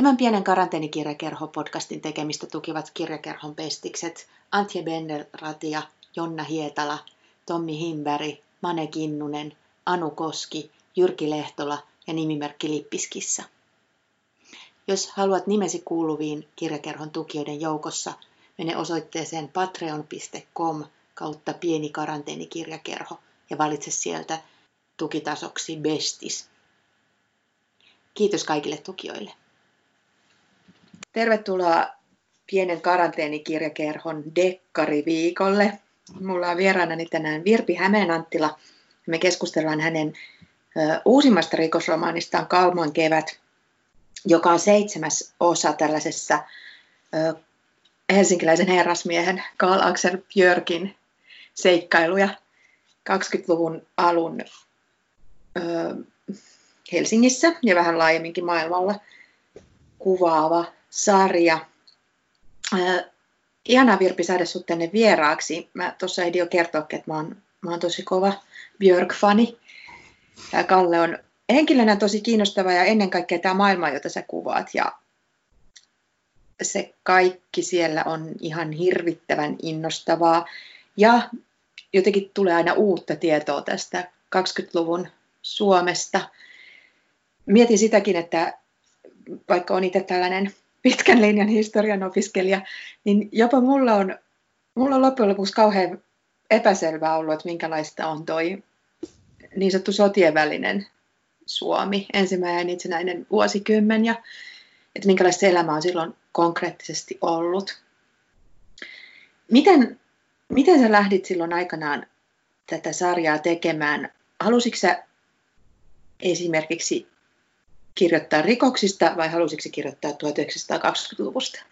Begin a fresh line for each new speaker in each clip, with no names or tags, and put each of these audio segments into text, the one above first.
Tämän pienen karanteenikirjakerho-podcastin tekemistä tukivat kirjakerhon pestikset Antje Benner-Ratia, Jonna Hietala, Tommi Himberg, Mane Kinnunen, Anu Koski, Jyrki Lehtola ja nimimerkki Lippiskissa. Jos haluat nimesi kuuluviin kirjakerhon tukijoiden joukossa, mene osoitteeseen patreon.com kautta pieni karanteenikirjakerho ja valitse sieltä tukitasoksi Bestis. Kiitos kaikille tukijoille. Tervetuloa pienen karanteenikirjakerhon dekkariviikolle. Mulla on vieraanani tänään Virpi Hämeenanttila. Me keskustellaan hänen uusimmasta rikosromaanistaan Kalman kevät, joka on seitsemäs osa tällaisessa helsinkiläisen herrasmiehen Karl Axel Björkin seikkailuja 20-luvun alun Helsingissä ja vähän laajemminkin maailmalla kuvaava sarja. Äh, ihanaa Virpi saada sinut tänne vieraaksi. Mä tuossa ehdin jo kertoa, että mä oon, mä oon tosi kova Björk-fani. Tämä Kalle on henkilönä tosi kiinnostava ja ennen kaikkea tämä maailma, jota sä kuvaat. Ja se kaikki siellä on ihan hirvittävän innostavaa. Ja jotenkin tulee aina uutta tietoa tästä 20-luvun Suomesta. Mietin sitäkin, että vaikka on itse tällainen pitkän linjan historian opiskelija, niin jopa mulla on, mulla on loppujen lopuksi kauhean epäselvää ollut, että minkälaista on toi niin sanottu sotien välinen Suomi, ensimmäinen itsenäinen vuosikymmen ja että minkälaista elämä on silloin konkreettisesti ollut. Miten, miten sä lähdit silloin aikanaan tätä sarjaa tekemään? Halusitko sä esimerkiksi kirjoittaa rikoksista vai halusitko kirjoittaa 1920-luvusta?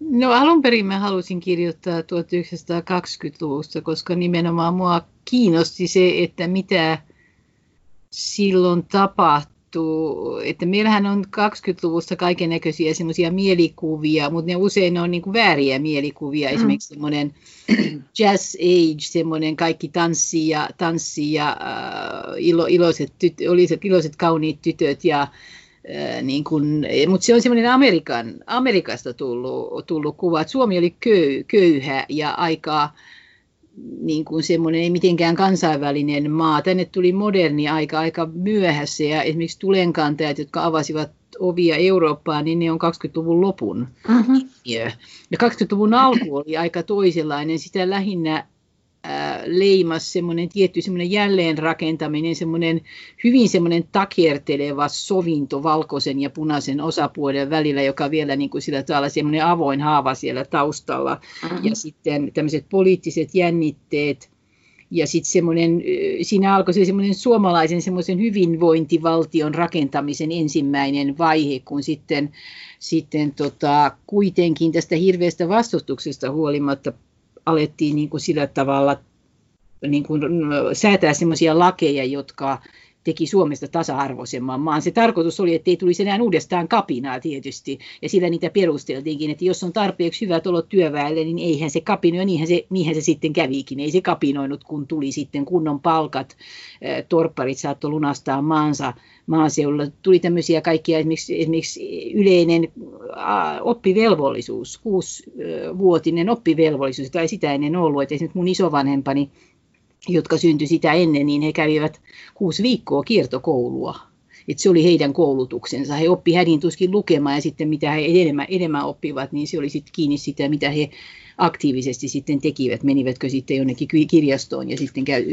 No alun perin mä halusin kirjoittaa 1920-luvusta, koska nimenomaan mua kiinnosti se, että mitä silloin tapahtui tapahtuu, että meillähän on 20-luvussa kaiken näköisiä semmoisia mielikuvia, mutta ne usein on niin kuin vääriä mielikuvia, mm. esimerkiksi semmoinen jazz age, semmoinen kaikki tanssi ja, tanssi ja uh, ilo, iloiset, tyt, oliset, iloiset kauniit tytöt ja uh, niin kuin, mutta se on semmoinen Amerikan, Amerikasta tullut, tullut kuva, että Suomi oli köy, köyhä ja aikaa niin kuin semmoinen ei mitenkään kansainvälinen maa. Tänne tuli moderni aika aika myöhässä ja esimerkiksi tulenkantajat, jotka avasivat ovia Eurooppaan, niin ne on 20-luvun lopun. Mm-hmm. Ja 20-luvun alku oli aika toisenlainen. Sitä lähinnä leimas semmoinen tietty semmoinen jälleenrakentaminen, semmoinen hyvin semmoinen takerteleva sovinto valkoisen ja punaisen osapuolen välillä, joka vielä niin kuin sillä tavalla semmoinen avoin haava siellä taustalla. Mm-hmm. Ja sitten tämmöiset poliittiset jännitteet, ja sitten semmoinen, siinä alkoi se semmoinen suomalaisen semmoisen hyvinvointivaltion rakentamisen ensimmäinen vaihe, kun sitten, sitten tota, kuitenkin tästä hirveästä vastustuksesta huolimatta alettiin niin kuin sillä tavalla niin kuin säätää sellaisia lakeja, jotka teki Suomesta tasa-arvoisemman maan. Se tarkoitus oli, että ei tulisi enää uudestaan kapinaa tietysti, ja sillä niitä perusteltiinkin, että jos on tarpeeksi hyvät olot työväelle, niin eihän se kapinoi, niinhän se, niinhän se sitten kävikin. Ei se kapinoinut, kun tuli sitten kunnon palkat, torpparit saattoi lunastaa maansa maaseudulla. Tuli tämmöisiä kaikkia, esimerkiksi, esimerkiksi yleinen oppivelvollisuus, kuusivuotinen oppivelvollisuus, tai sitä ennen ollut, että esimerkiksi mun isovanhempani jotka syntyi sitä ennen, niin he kävivät kuusi viikkoa kiertokoulua. Et se oli heidän koulutuksensa. He oppi hädin tuskin lukemaan ja sitten mitä he enemmän, enemmän oppivat, niin se oli sitten kiinni sitä, mitä he aktiivisesti sitten tekivät, menivätkö sitten jonnekin kirjastoon ja sitten käy,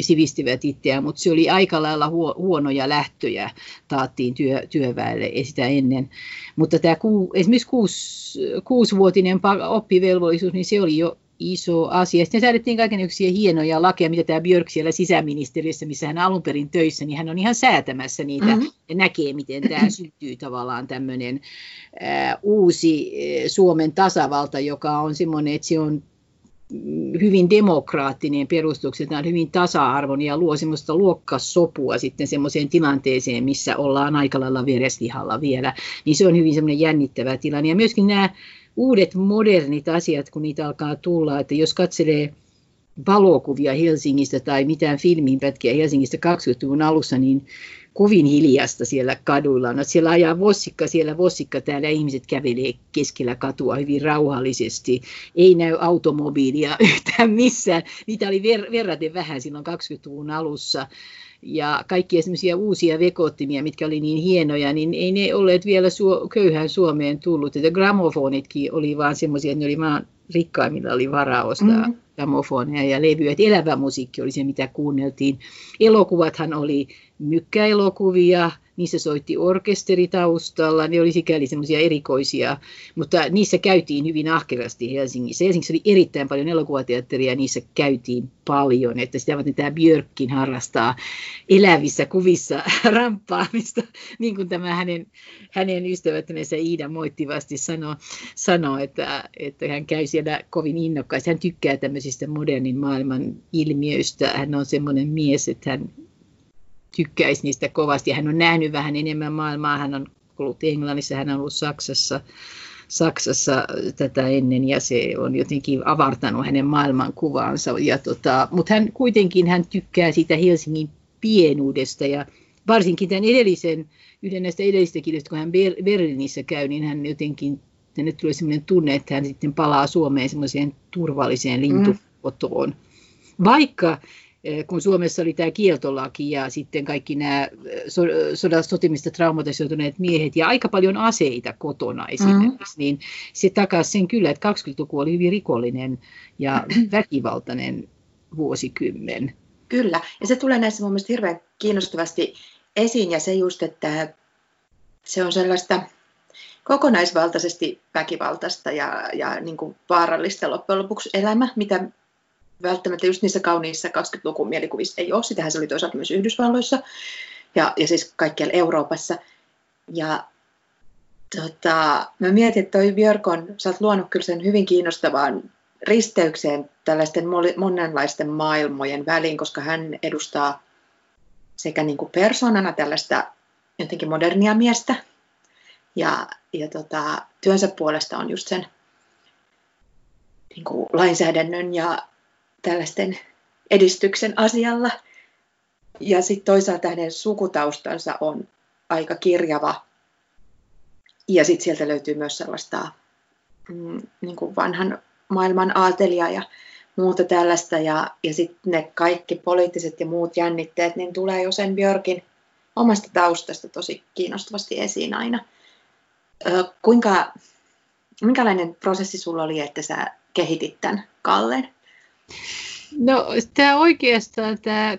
sivistivät itseään, mutta se oli aika lailla huonoja lähtöjä taattiin työ, työväelle sitä ennen. Mutta tämä ku, esimerkiksi kuusi, kuusivuotinen oppivelvollisuus, niin se oli jo iso asia. Sitten säädettiin kaikenlaisia hienoja lakeja, mitä tämä Björk siellä sisäministeriössä, missä hän alun perin töissä, niin hän on ihan säätämässä niitä mm-hmm. ja näkee, miten tämä syntyy tavallaan tämmöinen äh, uusi äh, Suomen tasavalta, joka on semmoinen, että se on hyvin demokraattinen perustukseltaan, hyvin tasa-arvon ja luo semmoista luokkasopua sitten semmoiseen tilanteeseen, missä ollaan aika lailla verestihalla vielä. Niin se on hyvin semmoinen jännittävä tilanne. Ja myöskin nämä uudet modernit asiat, kun niitä alkaa tulla, että jos katselee valokuvia Helsingistä tai mitään filminpätkiä Helsingistä 20-luvun alussa, niin kovin hiljasta siellä kaduilla. No, siellä ajaa vossikka, siellä vossikka, täällä ihmiset kävelee keskellä katua hyvin rauhallisesti. Ei näy automobiilia yhtään missään. Niitä oli ver- verraten vähän silloin 20-luvun alussa ja kaikki semmoisia uusia vekottimia, mitkä oli niin hienoja, niin ei ne olleet vielä su- köyhään Suomeen tullut. Että gramofonitkin oli vaan semmoisia, että ne oli vaan rikkaimmilla oli varaa ostaa mm. gramofoneja ja levyjä. Että elävä musiikki oli se, mitä kuunneltiin. Elokuvathan oli mykkäelokuvia, niissä soitti orkesteri taustalla, ne oli sikäli semmoisia erikoisia, mutta niissä käytiin hyvin ahkerasti Helsingissä. Helsingissä oli erittäin paljon elokuvateatteria niissä käytiin paljon, että sitä varten tämä Björkkin harrastaa elävissä kuvissa ramppaamista, niin kuin tämä hänen, hänen ystävättömensä Iida moittivasti sanoi, sanoi että, että hän käy siellä kovin innokkaasti. Hän tykkää tämmöisistä modernin maailman ilmiöistä. Hän on semmoinen mies, että hän tykkäisi niistä kovasti. Hän on nähnyt vähän enemmän maailmaa. Hän on ollut Englannissa, hän on ollut Saksassa, Saksassa tätä ennen ja se on jotenkin avartanut hänen maailmankuvaansa. Ja tota, mutta hän kuitenkin hän tykkää siitä Helsingin pienuudesta ja varsinkin tämän edellisen, yhden näistä edellisistä kirjoista, kun hän Berliinissä käy, niin hän jotenkin, nyt tulee sellainen tunne, että hän sitten palaa Suomeen semmoiseen turvalliseen lintukotoon. Mm. Vaikka kun Suomessa oli tämä kieltolaki ja sitten kaikki nämä eh, sodasta sotimista traumatisoituneet miehet ja aika paljon aseita kotona esimerkiksi, mm. niin se takasi sen kyllä, että 20-luku oli hyvin rikollinen ja väkivaltainen vuosikymmen.
Kyllä, ja se tulee näissä mun mielestä hirveän kiinnostavasti esiin ja se just, että se on sellaista kokonaisvaltaisesti väkivaltaista ja, ja niin kuin vaarallista loppujen lopuksi elämä, mitä välttämättä just niissä kauniissa 20-luvun mielikuvissa ei ole. Sitähän se oli toisaalta myös Yhdysvalloissa ja, ja siis kaikkialla Euroopassa. Ja tota, mä mietin, että toi Björkon, sä oot luonut kyllä sen hyvin kiinnostavaan risteykseen tällaisten monenlaisten maailmojen väliin, koska hän edustaa sekä niin kuin persoonana tällaista jotenkin modernia miestä, ja, ja tota, työnsä puolesta on just sen niin kuin lainsäädännön ja tällaisten edistyksen asialla. Ja sitten toisaalta hänen sukutaustansa on aika kirjava. Ja sitten sieltä löytyy myös sellaista mm, niin kuin vanhan maailman aatelia ja muuta tällaista. Ja, ja sitten ne kaikki poliittiset ja muut jännitteet, niin tulee jo sen Björkin omasta taustasta tosi kiinnostavasti esiin aina. Kuinka, minkälainen prosessi sulla oli, että sä kehitit tämän Kallen?
No tämä oikeastaan tämä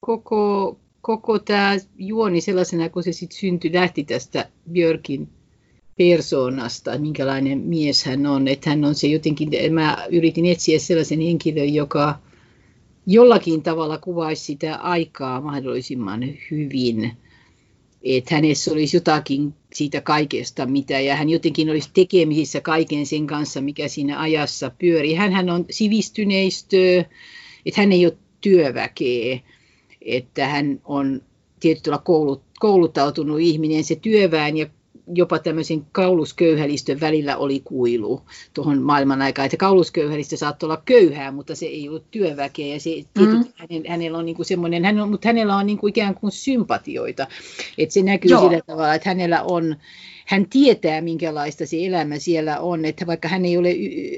koko, koko tämä juoni sellaisena, kun se sitten syntyi, lähti tästä Björkin persoonasta, minkälainen mies hän on. Että hän on se jotenkin, mä yritin etsiä sellaisen henkilön, joka jollakin tavalla kuvaisi sitä aikaa mahdollisimman hyvin että hänessä olisi jotakin siitä kaikesta, mitä, ja hän jotenkin olisi tekemisissä kaiken sen kanssa, mikä siinä ajassa pyörii. hän on sivistyneistö, että hän ei ole työväkeä, että hän on tietyllä koulut, kouluttautunut ihminen, se työväen ja jopa tämmöisen kaulusköyhälistön välillä oli kuilu tuohon maailman aikaan, että kaulusköyhälistö saattoi olla köyhää, mutta se ei ollut työväkeä ja se, mm. hänen, hänellä on niin kuin semmoinen, hän on, mutta hänellä on niin kuin ikään kuin sympatioita, että se näkyy Joo. sillä tavalla, että hänellä on, hän tietää, minkälaista se elämä siellä on, että vaikka hän ei, ole,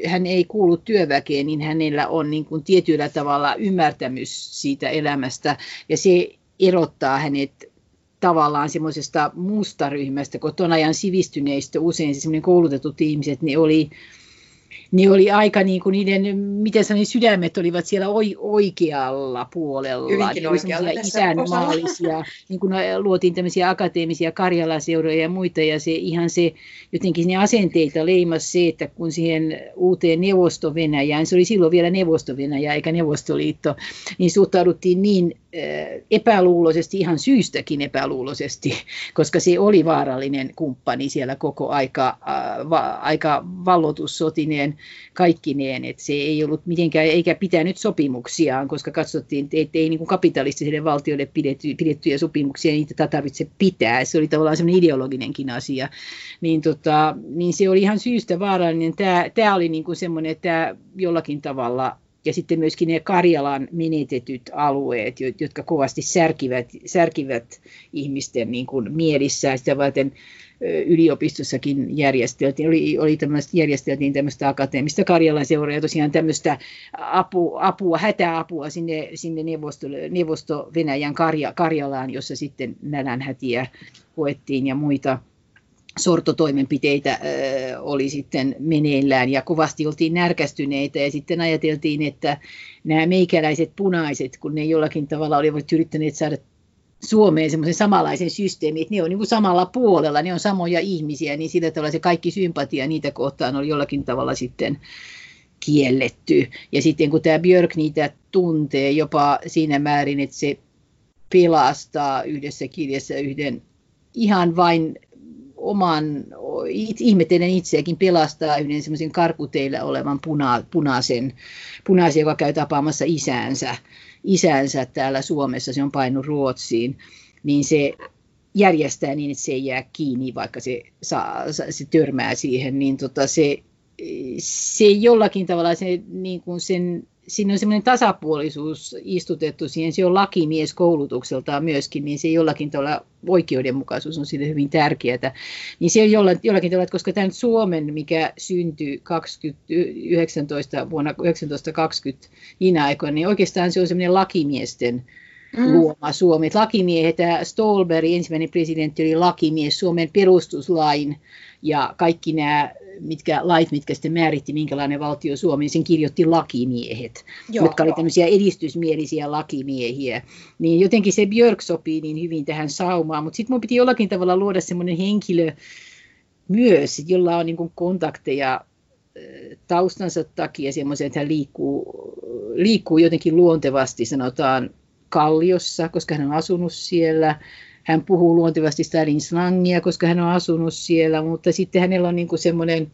hän ei kuulu työväkeen, niin hänellä on niin kuin tietyllä tavalla ymmärtämys siitä elämästä, ja se erottaa hänet tavallaan semmoisesta muusta ryhmästä, kun tuon ajan sivistyneistä usein se koulutetut ihmiset, ne oli ne oli aika niin kuin niiden, miten sanoin, sydämet olivat siellä oikealla puolella.
Hyvinkin oikealla
isänmaallisia, niin kuin luotiin tämmöisiä akateemisia karjalaseuroja ja muita, ja se ihan se, jotenkin ne asenteita leimas se, että kun siihen uuteen neuvosto-Venäjään, se oli silloin vielä neuvosto-Venäjä eikä Neuvostoliitto, niin suhtauduttiin niin epäluuloisesti, ihan syystäkin epäluuloisesti, koska se oli vaarallinen kumppani siellä koko aika, va, aika vallotussotineen kaikkineen, että se ei ollut mitenkään, eikä pitänyt sopimuksiaan, koska katsottiin, että ei niin kapitalistisille valtioille pidetty, pidettyjä sopimuksia, niitä tarvitse pitää, se oli tavallaan semmoinen ideologinenkin asia, niin, tota, niin se oli ihan syystä vaarallinen. Tämä, tämä oli niin kuin semmoinen, että tämä jollakin tavalla ja sitten myöskin ne Karjalan menetetyt alueet, jotka kovasti särkivät, särkivät ihmisten niin kuin mielissään. Sitä varten yliopistossakin järjesteltiin, oli, oli tämmöistä, järjesteltiin tämmöistä akateemista Karjalan seuraa ja tosiaan tämmöistä apu, apua, hätäapua sinne, sinne neuvosto, neuvosto Venäjän Karja, Karjalaan, jossa sitten nälänhätiä koettiin ja muita sortotoimenpiteitä oli sitten meneillään ja kovasti oltiin närkästyneitä ja sitten ajateltiin, että nämä meikäläiset punaiset, kun ne jollakin tavalla olivat yrittäneet saada Suomeen semmoisen samanlaisen systeemin, että ne on niin kuin samalla puolella, ne on samoja ihmisiä, niin sillä tavalla se kaikki sympatia niitä kohtaan oli jollakin tavalla sitten kielletty. Ja sitten kun tämä Björk niitä tuntee jopa siinä määrin, että se pelastaa yhdessä kirjassa yhden ihan vain oman, ihmetellen itseäkin pelastaa yhden semmoisen karkuteillä olevan puna, punaisen, punaisen, joka käy tapaamassa isäänsä, isänsä täällä Suomessa, se on painut Ruotsiin, niin se järjestää niin, että se ei jää kiinni, vaikka se, saa, se törmää siihen, niin tota se, se jollakin tavalla se, niin kuin sen siinä on semmoinen tasapuolisuus istutettu siihen, se on lakimies koulutukseltaan myöskin, niin se jollakin tavalla oikeudenmukaisuus on sille hyvin tärkeää. Niin se on jollakin, jollakin tavalla, että koska tämä Suomen, mikä syntyi 2019, vuonna 1920 niinä aikoina, niin oikeastaan se on semmoinen lakimiesten mm. luoma Suomi. Että lakimiehet, Stolberg, ensimmäinen presidentti, oli lakimies Suomen perustuslain ja kaikki nämä mitkä lait, mitkä sitten määritti, minkälainen valtio Suomi, sen kirjoitti lakimiehet, Joo, jotka olivat tämmöisiä edistysmielisiä lakimiehiä. Niin jotenkin se Björk sopii niin hyvin tähän saumaan, mutta sitten mun piti jollakin tavalla luoda semmoinen henkilö myös, jolla on niin kontakteja taustansa takia semmoisen, että hän liikkuu, liikkuu jotenkin luontevasti, sanotaan Kalliossa, koska hän on asunut siellä, hän puhuu luontevasti Stalin slangia, koska hän on asunut siellä, mutta sitten hänellä on niin kuin semmoinen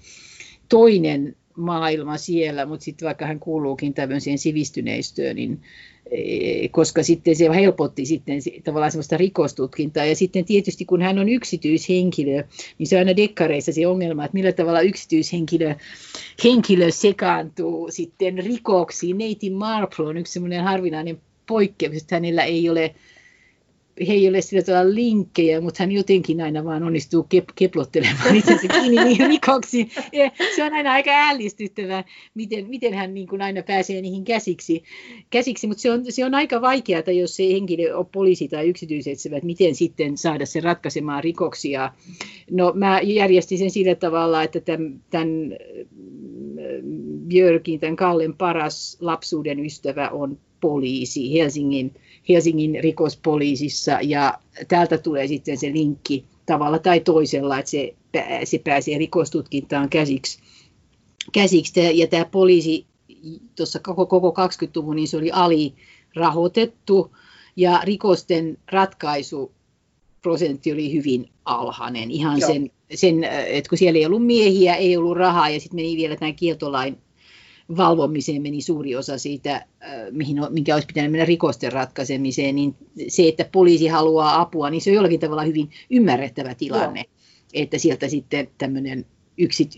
toinen maailma siellä, mutta sitten vaikka hän kuuluukin tämmöiseen sivistyneistöön, niin e, koska sitten se helpotti sitten tavallaan semmoista rikostutkintaa. Ja sitten tietysti kun hän on yksityishenkilö, niin se on aina dekkareissa se ongelma, että millä tavalla yksityishenkilö henkilö sekaantuu sitten rikoksiin. Neiti Marple on yksi semmoinen harvinainen poikkeus, että hänellä ei ole he ei ole sillä tavalla linkkejä, mutta hän jotenkin aina vaan onnistuu kep- keplottelemaan itsensä kiinni niihin rikoksiin. Ja se on aina aika ällistyttävää, miten, miten hän niin kuin aina pääsee niihin käsiksi. käsiksi mutta se on, se on aika vaikeaa, jos se henkilö on poliisi tai yksityisetsivä, että miten sitten saada se ratkaisemaan rikoksia. No mä järjestin sen sillä tavalla, että tämän, tämän Björkin, tämän Kallen paras lapsuuden ystävä on poliisi Helsingin Helsingin rikospoliisissa ja täältä tulee sitten se linkki tavalla tai toisella, että se, se pääsee rikostutkintaan käsiksi. käsiksi. Ja tämä poliisi tuossa koko, koko 20-luvun, niin se oli alirahoitettu ja rikosten ratkaisu prosentti oli hyvin alhainen. Ihan sen, sen, että kun siellä ei ollut miehiä, ei ollut rahaa ja sitten meni vielä tämän kieltolain valvomiseen meni suuri osa siitä, äh, mihin, minkä olisi pitänyt mennä rikosten ratkaisemiseen, niin se, että poliisi haluaa apua, niin se on jollakin tavalla hyvin ymmärrettävä tilanne, Joo. että sieltä sitten tämmöinen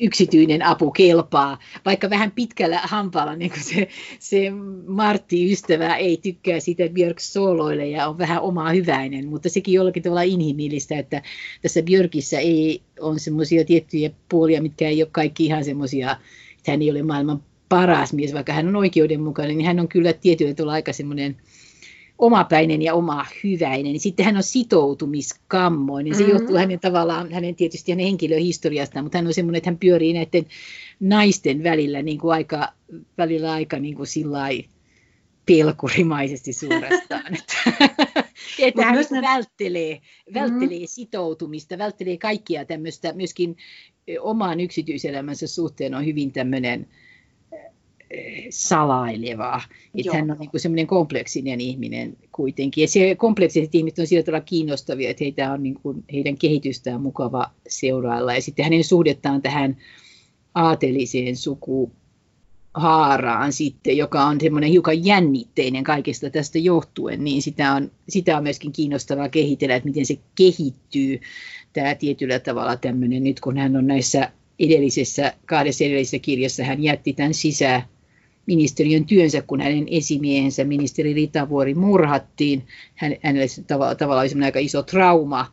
yksityinen apu kelpaa, vaikka vähän pitkällä hampaalla, niin kuin se, se Martti-ystävä ei tykkää siitä, että Björk sooloille ja on vähän oma hyväinen, mutta sekin jollakin tavalla inhimillistä, että tässä Björkissä ei ole semmoisia tiettyjä puolia, mitkä ei ole kaikki ihan semmoisia, että hän ei ole maailman paras mies, vaikka hän on oikeudenmukainen, niin hän on kyllä tietyllä tavalla aika semmoinen omapäinen ja oma hyväinen. Niin sitten hän on sitoutumiskammoinen. Se mm-hmm. johtuu hänen tavallaan, hänen tietysti hänen henkilöhistoriastaan, mutta hän on semmoinen, että hän pyörii näiden naisten välillä niin kuin aika, välillä aika niin kuin sillai pelkurimaisesti suorastaan. että hän myös välttelee, välttelee mm-hmm. sitoutumista, välttelee kaikkia tämmöistä, myöskin omaan yksityiselämänsä suhteen on hyvin tämmöinen salaileva. Että hän on niin kuin semmoinen kompleksinen ihminen kuitenkin. Ja se kompleksiset ihmiset on sillä tavalla kiinnostavia, että heitä on niin kuin, heidän kehitystään mukava seurailla. Ja sitten hänen suhdettaan tähän aateliseen suku haaraan sitten, joka on semmoinen hiukan jännitteinen kaikesta tästä johtuen, niin sitä on, sitä on myöskin kiinnostavaa kehitellä, että miten se kehittyy tämä tietyllä tavalla tämmöinen, nyt kun hän on näissä edellisessä, kahdessa edellisessä kirjassa, hän jätti tämän sisään ministeriön työnsä, kun hänen esimiehensä ministeri Ritavuori murhattiin. Hän, hänelle se tavalla, tavallaan oli aika iso trauma,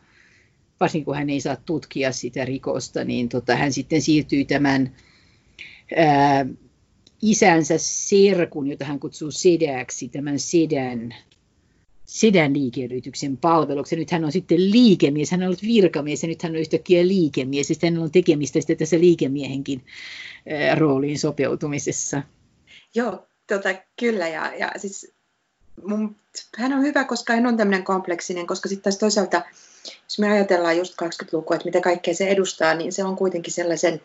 varsinkin kun hän ei saa tutkia sitä rikosta, niin tota, hän sitten siirtyi tämän ää, isänsä serkun, jota hän kutsuu sedäksi, tämän sedän sedän liikeyrityksen palveluksi. Nyt hän on sitten liikemies, hän on ollut virkamies ja nyt hän on yhtäkkiä liikemies. Sitten on tekemistä sitten tässä liikemiehenkin rooliin sopeutumisessa.
Joo, tota, kyllä. Ja, ja siis mun, hän on hyvä, koska hän on tämmöinen kompleksinen, koska sitten taas toisaalta, jos me ajatellaan just 20-lukua, että mitä kaikkea se edustaa, niin se on kuitenkin sellaisen,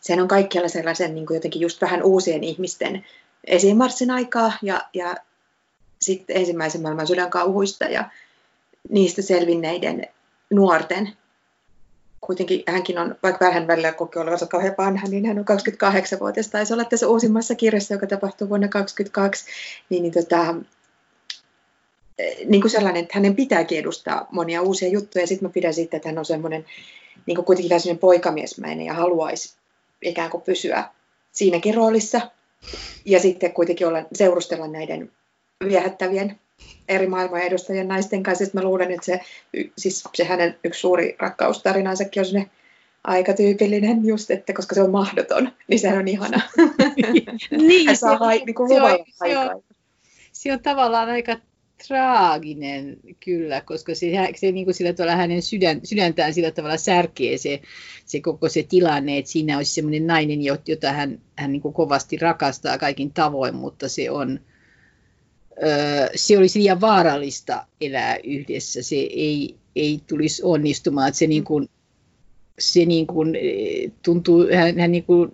sehän on kaikkialla sellaisen niin kuin jotenkin just vähän uusien ihmisten esimarssin aikaa ja, ja sitten ensimmäisen maailmansodan kauhuista ja niistä selvinneiden nuorten. Kuitenkin hänkin on, vaikka vähän välillä kokee olevansa kauhean vanha, niin hän on 28-vuotias. Taisi olla tässä uusimmassa kirjassa, joka tapahtui vuonna 2022, niin, niin, tota, niin kuin sellainen, että hänen pitääkin edustaa monia uusia juttuja. Sitten mä pidän siitä, että hän on semmoinen niin kuin kuitenkin sellainen poikamiesmäinen ja haluaisi ikään kuin pysyä siinäkin roolissa. Ja sitten kuitenkin olla, seurustella näiden viehättävien eri maailman edustajien naisten kanssa. Sitten mä luulen, että se, siis se hänen yksi suuri rakkaustarinansakin on se aika tyypillinen just, että koska se on mahdoton, niin se on ihana.
niin,
Hän saa
se,
hai, niin kuin
se, on,
se,
on, se on tavallaan aika traaginen kyllä, koska se, se niin kuin sillä tavalla hänen sydän, sydäntään sillä tavalla särkee se, se koko se tilanne, että siinä olisi semmoinen nainen, jota hän, hän niin kuin kovasti rakastaa kaikin tavoin, mutta se on, se olisi liian vaarallista elää yhdessä. Se ei, ei tulisi onnistumaan. Että se, niin kuin, se niin kuin, e, tuntuu, hän, hän niin kuin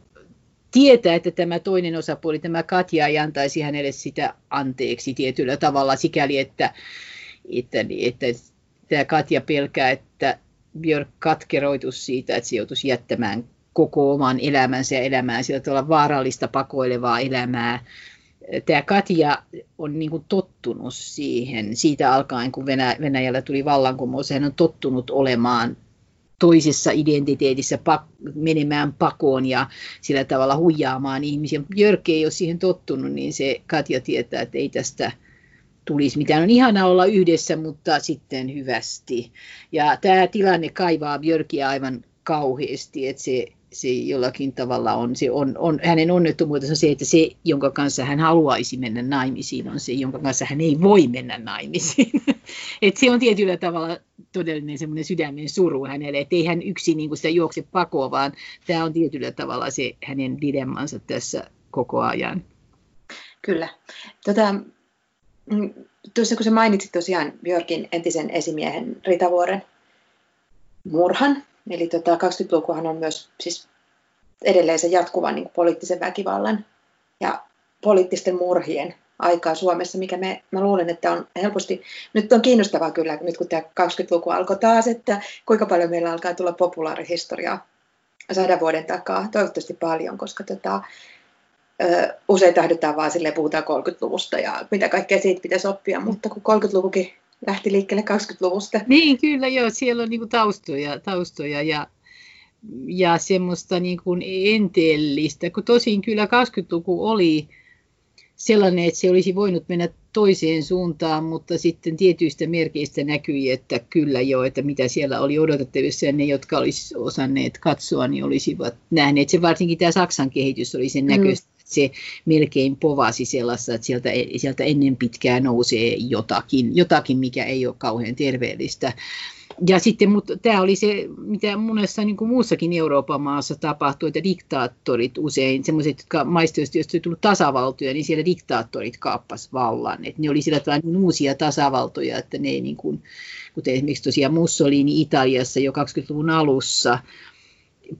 tietää, että tämä toinen osapuoli, tämä Katja, ei antaisi hänelle sitä anteeksi tietyllä tavalla, sikäli, että, että, että, että tämä Katja pelkää, että Björk katkeroitus siitä, että se joutuisi jättämään koko oman elämänsä ja elämään sillä tavalla vaarallista pakoilevaa elämää tämä Katja on niin kuin tottunut siihen siitä alkaen, kun Venäjällä tuli vallankumous. Hän on tottunut olemaan toisessa identiteetissä pak- menemään pakoon ja sillä tavalla huijaamaan ihmisiä. Jörkki ei ole siihen tottunut, niin se Katja tietää, että ei tästä tulisi mitään. On ihana olla yhdessä, mutta sitten hyvästi. Ja tämä tilanne kaivaa Björkiä aivan kauheasti, että se se jollakin tavalla on, se on, on hänen onnettomuutensa se, että se, jonka kanssa hän haluaisi mennä naimisiin, on se, jonka kanssa hän ei voi mennä naimisiin. Et se on tietyllä tavalla todellinen semmoinen sydämen suru hänelle, että ei hän yksin niin sitä juokse pakoon, vaan tämä on tietyllä tavalla se hänen dilemmansa tässä koko ajan.
Kyllä. Tota, mm, tuossa kun sä mainitsit tosiaan Björkin entisen esimiehen Ritavuoren murhan, Eli tota, 20-lukuhan on myös siis edelleen se jatkuvan niin poliittisen väkivallan ja poliittisten murhien aikaa Suomessa, mikä me, mä luulen, että on helposti, nyt on kiinnostavaa kyllä, nyt kun tämä 20-luku alkoi taas, että kuinka paljon meillä alkaa tulla populaarihistoriaa sadan vuoden takaa, toivottavasti paljon, koska tota, ö, usein tahdotaan vaan silleen, puhutaan 30-luvusta ja mitä kaikkea siitä pitäisi oppia, mutta kun 30-lukukin lähti liikkeelle 20-luvusta.
Niin, kyllä joo, siellä on niinku taustoja, taustoja ja, ja semmoista niinku enteellistä, kun tosin kyllä 20-luku oli sellainen, että se olisi voinut mennä toiseen suuntaan, mutta sitten tietyistä merkeistä näkyi, että kyllä jo, että mitä siellä oli odotettavissa ja ne, jotka olisivat osanneet katsoa, niin olisivat nähneet. Se varsinkin tämä Saksan kehitys oli sen näköistä, mm se melkein povasi sellaista, että sieltä, sieltä ennen pitkää nousee jotakin, jotakin, mikä ei ole kauhean terveellistä. Ja sitten, mutta tämä oli se, mitä monessa niin kuin muussakin Euroopan maassa tapahtui, että diktaattorit usein, semmoiset, jotka maista, joista ei tullut tasavaltoja, niin siellä diktaattorit kaappas vallan. Että ne oli sillä tavalla niin uusia tasavaltoja, että ne ei niin kuin, kuten esimerkiksi tosiaan Mussolini Italiassa jo 20-luvun alussa,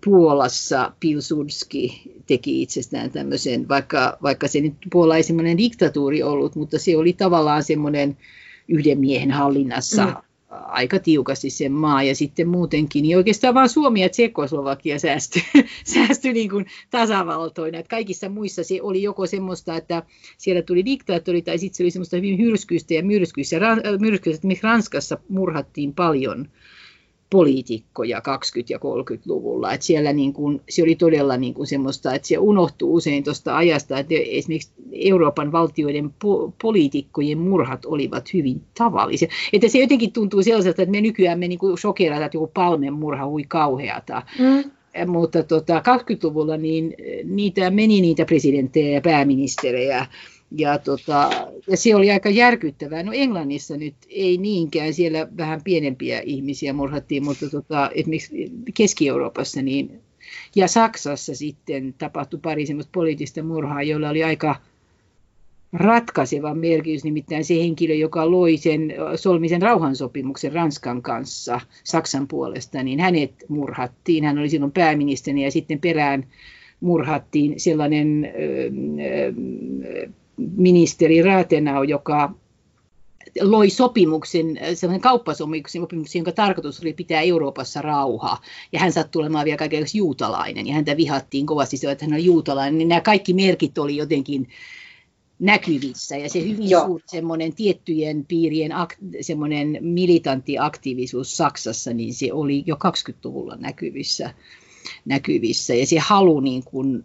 Puolassa Pilsudski teki itsestään tämmöisen, vaikka, vaikka se nyt Puola ei semmoinen diktatuuri ollut, mutta se oli tavallaan semmoinen yhden miehen hallinnassa mm. aika tiukasti sen maa ja sitten muutenkin, niin oikeastaan vaan Suomi ja Tsekoslovakia säästyi, säästyi niin kuin tasavaltoina. Että kaikissa muissa se oli joko semmoista, että siellä tuli diktaattori tai sitten se oli semmoista hyvin hyrskyistä ja myrskyistä. Myrskyistä, että Ranskassa murhattiin paljon poliitikkoja 20- ja 30-luvulla. Että siellä niin kuin, se oli todella niin kuin semmoista, että se unohtuu usein tuosta ajasta, että esimerkiksi Euroopan valtioiden po- poliitikkojen murhat olivat hyvin tavallisia. Että se jotenkin tuntuu sellaiselta, että me nykyään me niin kuin shokerataan, että joku palmen murha hui kauheata. Mm mutta tota, 20-luvulla niin niitä meni niitä presidenttejä ja pääministerejä. Ja, tota, ja se oli aika järkyttävää. No Englannissa nyt ei niinkään, siellä vähän pienempiä ihmisiä murhattiin, mutta tota, esimerkiksi Keski-Euroopassa niin, ja Saksassa sitten tapahtui pari semmoista poliittista murhaa, joilla oli aika ratkaiseva merkitys, nimittäin se henkilö, joka loi sen, solmi sen rauhansopimuksen Ranskan kanssa Saksan puolesta, niin hänet murhattiin. Hän oli silloin pääministeri ja sitten perään murhattiin sellainen ministeri Ratenau, joka loi sopimuksen, sellainen kauppasopimuksen, jonka tarkoitus oli pitää Euroopassa rauha. Ja hän sattui olemaan vielä kaikenlaisesti juutalainen, ja häntä vihattiin kovasti se, että hän oli juutalainen. Niin nämä kaikki merkit oli jotenkin näkyvissä ja se hyvin Joo. suuri semmoinen tiettyjen piirien semmoinen militantti aktiivisuus Saksassa, niin se oli jo 20-luvulla näkyvissä, näkyvissä ja se halu niin kuin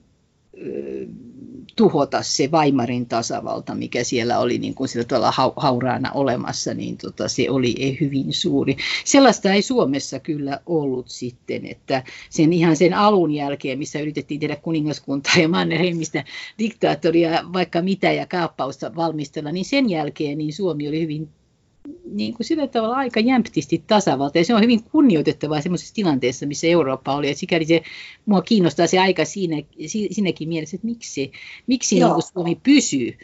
tuhota se Weimarin tasavalta, mikä siellä oli niin kuin sillä tavalla hauraana olemassa, niin tota, se oli hyvin suuri. Sellaista ei Suomessa kyllä ollut sitten, että sen ihan sen alun jälkeen, missä yritettiin tehdä kuningaskuntaa ja Mannerheimistä diktaattoria, vaikka mitä ja kaappausta valmistella, niin sen jälkeen niin Suomi oli hyvin niin kuin sillä tavalla aika jämptisti tasavalta. Ja se on hyvin kunnioitettavaa sellaisessa tilanteessa, missä Eurooppa oli. Ja sikäli se, mua kiinnostaa se aika siinä, siinäkin mielessä, että miksi, miksi niin kuin Suomi pysyy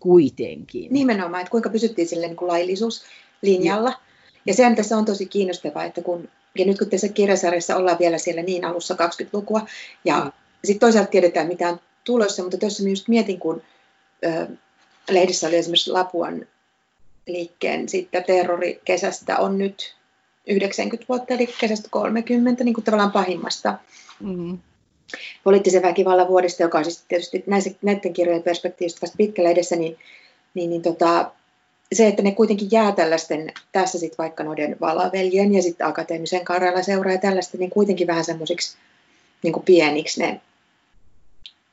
kuitenkin.
Nimenomaan, että kuinka pysyttiin sille niin kuin laillisuuslinjalla. Ja. ja sehän tässä on tosi kiinnostavaa, että kun, ja nyt kun tässä kirjasarjassa ollaan vielä siellä niin alussa 20-lukua, ja mm. sitten toisaalta tiedetään, mitä on tulossa, mutta tuossa just mietin, kun ö, lehdissä oli esimerkiksi Lapuan liikkeen sitten terrorikesästä on nyt 90 vuotta, eli kesästä 30, niin kuin tavallaan pahimmasta mm-hmm. poliittisen väkivallan vuodesta, joka on siis tietysti näissä, näiden kirjojen perspektiivistä vasta pitkällä edessä, niin, niin, niin tota, se, että ne kuitenkin jää tällaisten, tässä sitten vaikka noiden valaveljen ja sitten akateemisen karjalla seuraa ja tällaista, niin kuitenkin vähän semmoisiksi niin pieniksi ne,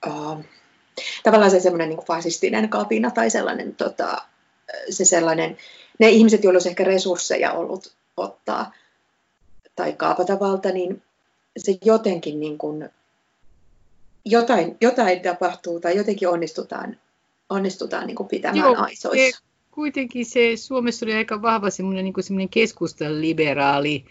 uh, tavallaan se semmoinen niin fasistinen kapina tai sellainen tota, se sellainen, ne ihmiset, joilla olisi ehkä resursseja ollut ottaa tai kaapata valta, niin se jotenkin niin kuin, jotain, jotain tapahtuu tai jotenkin onnistutaan, onnistutaan niin kuin pitämään Joo, aisoissa. Se,
kuitenkin se Suomessa oli aika vahva semmoinen, niin semmoinen keskustan-liberaali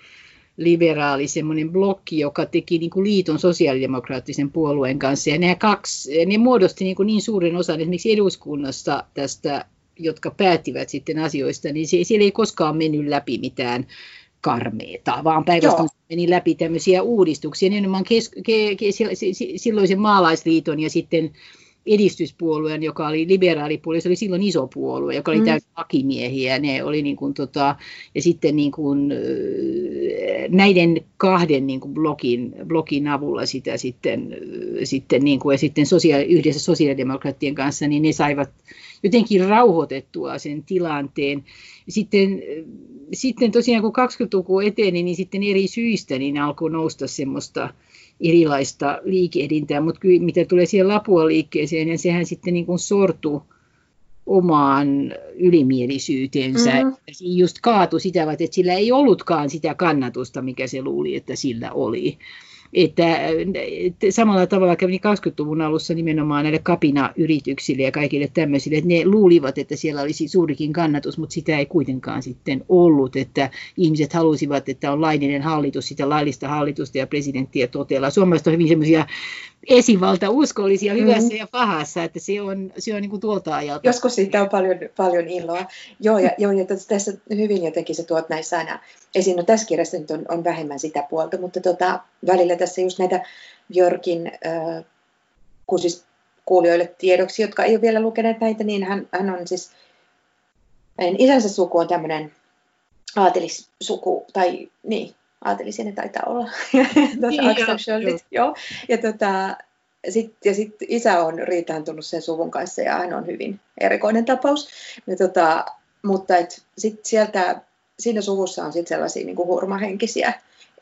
liberaali semmoinen blokki, joka teki niin kuin liiton sosiaalidemokraattisen puolueen kanssa. Ja nämä kaksi, ne muodosti niin, kuin niin suuren osan esimerkiksi eduskunnassa tästä jotka päättivät sitten asioista, niin siellä ei koskaan mennyt läpi mitään karmeeta, vaan päinvastoin meni läpi tämmöisiä uudistuksia, nimenomaan kes, ke, ke, silloisen maalaisliiton ja sitten edistyspuolueen, joka oli liberaalipuolue, se oli silloin iso puolue, joka oli mm. täysin lakimiehiä, ne oli niin kuin tota, ja sitten niin kuin, näiden kahden niin kuin blokin, blokin avulla sitä sitten, sitten niin kuin, ja sitten sosiaali, yhdessä sosiaalidemokraattien kanssa, niin ne saivat jotenkin rauhoitettua sen tilanteen. Sitten, sitten tosiaan kun 20-luku eteni, niin sitten eri syistä niin alkoi nousta semmoista erilaista liikehdintää, mutta kyllä mitä tulee siihen Lapua liikkeeseen, niin sehän sitten niin kuin sortui omaan ylimielisyytensä. Mm-hmm. Just kaatu sitä, että sillä ei ollutkaan sitä kannatusta, mikä se luuli, että sillä oli. Että, samalla tavalla kävi 20-luvun alussa nimenomaan näille kapinayrityksille ja kaikille tämmöisille, että ne luulivat, että siellä olisi suurikin kannatus, mutta sitä ei kuitenkaan sitten ollut, että ihmiset halusivat, että on laillinen hallitus, sitä laillista hallitusta ja presidenttiä totella. Suomalaiset on hyvin semmoisia esivalta uskollisia hyvässä mm. ja pahassa, että se on, se on niin kuin tuolta ajalta.
Joskus siitä on paljon, paljon iloa. Joo, ja, joo, ja tässä hyvin jotenkin se tuot näissä aina esiin. No tässä kirjassa nyt on, on vähemmän sitä puolta, mutta tota, välillä tässä just näitä Jörkin, äh, kun siis kuulijoille tiedoksi, jotka ei ole vielä lukeneet näitä, niin hän, hän on siis, hänen isänsä suku on tämmöinen aatelissuku, tai niin, aatelisia ne taitaa olla. tuota, niin, joo. Ja, tota, sit, ja sitten isä on riitaantunut sen suvun kanssa ja hän on hyvin erikoinen tapaus. Ja tota, mutta et sit sieltä, siinä suvussa on sitten sellaisia niin kuin hurmahenkisiä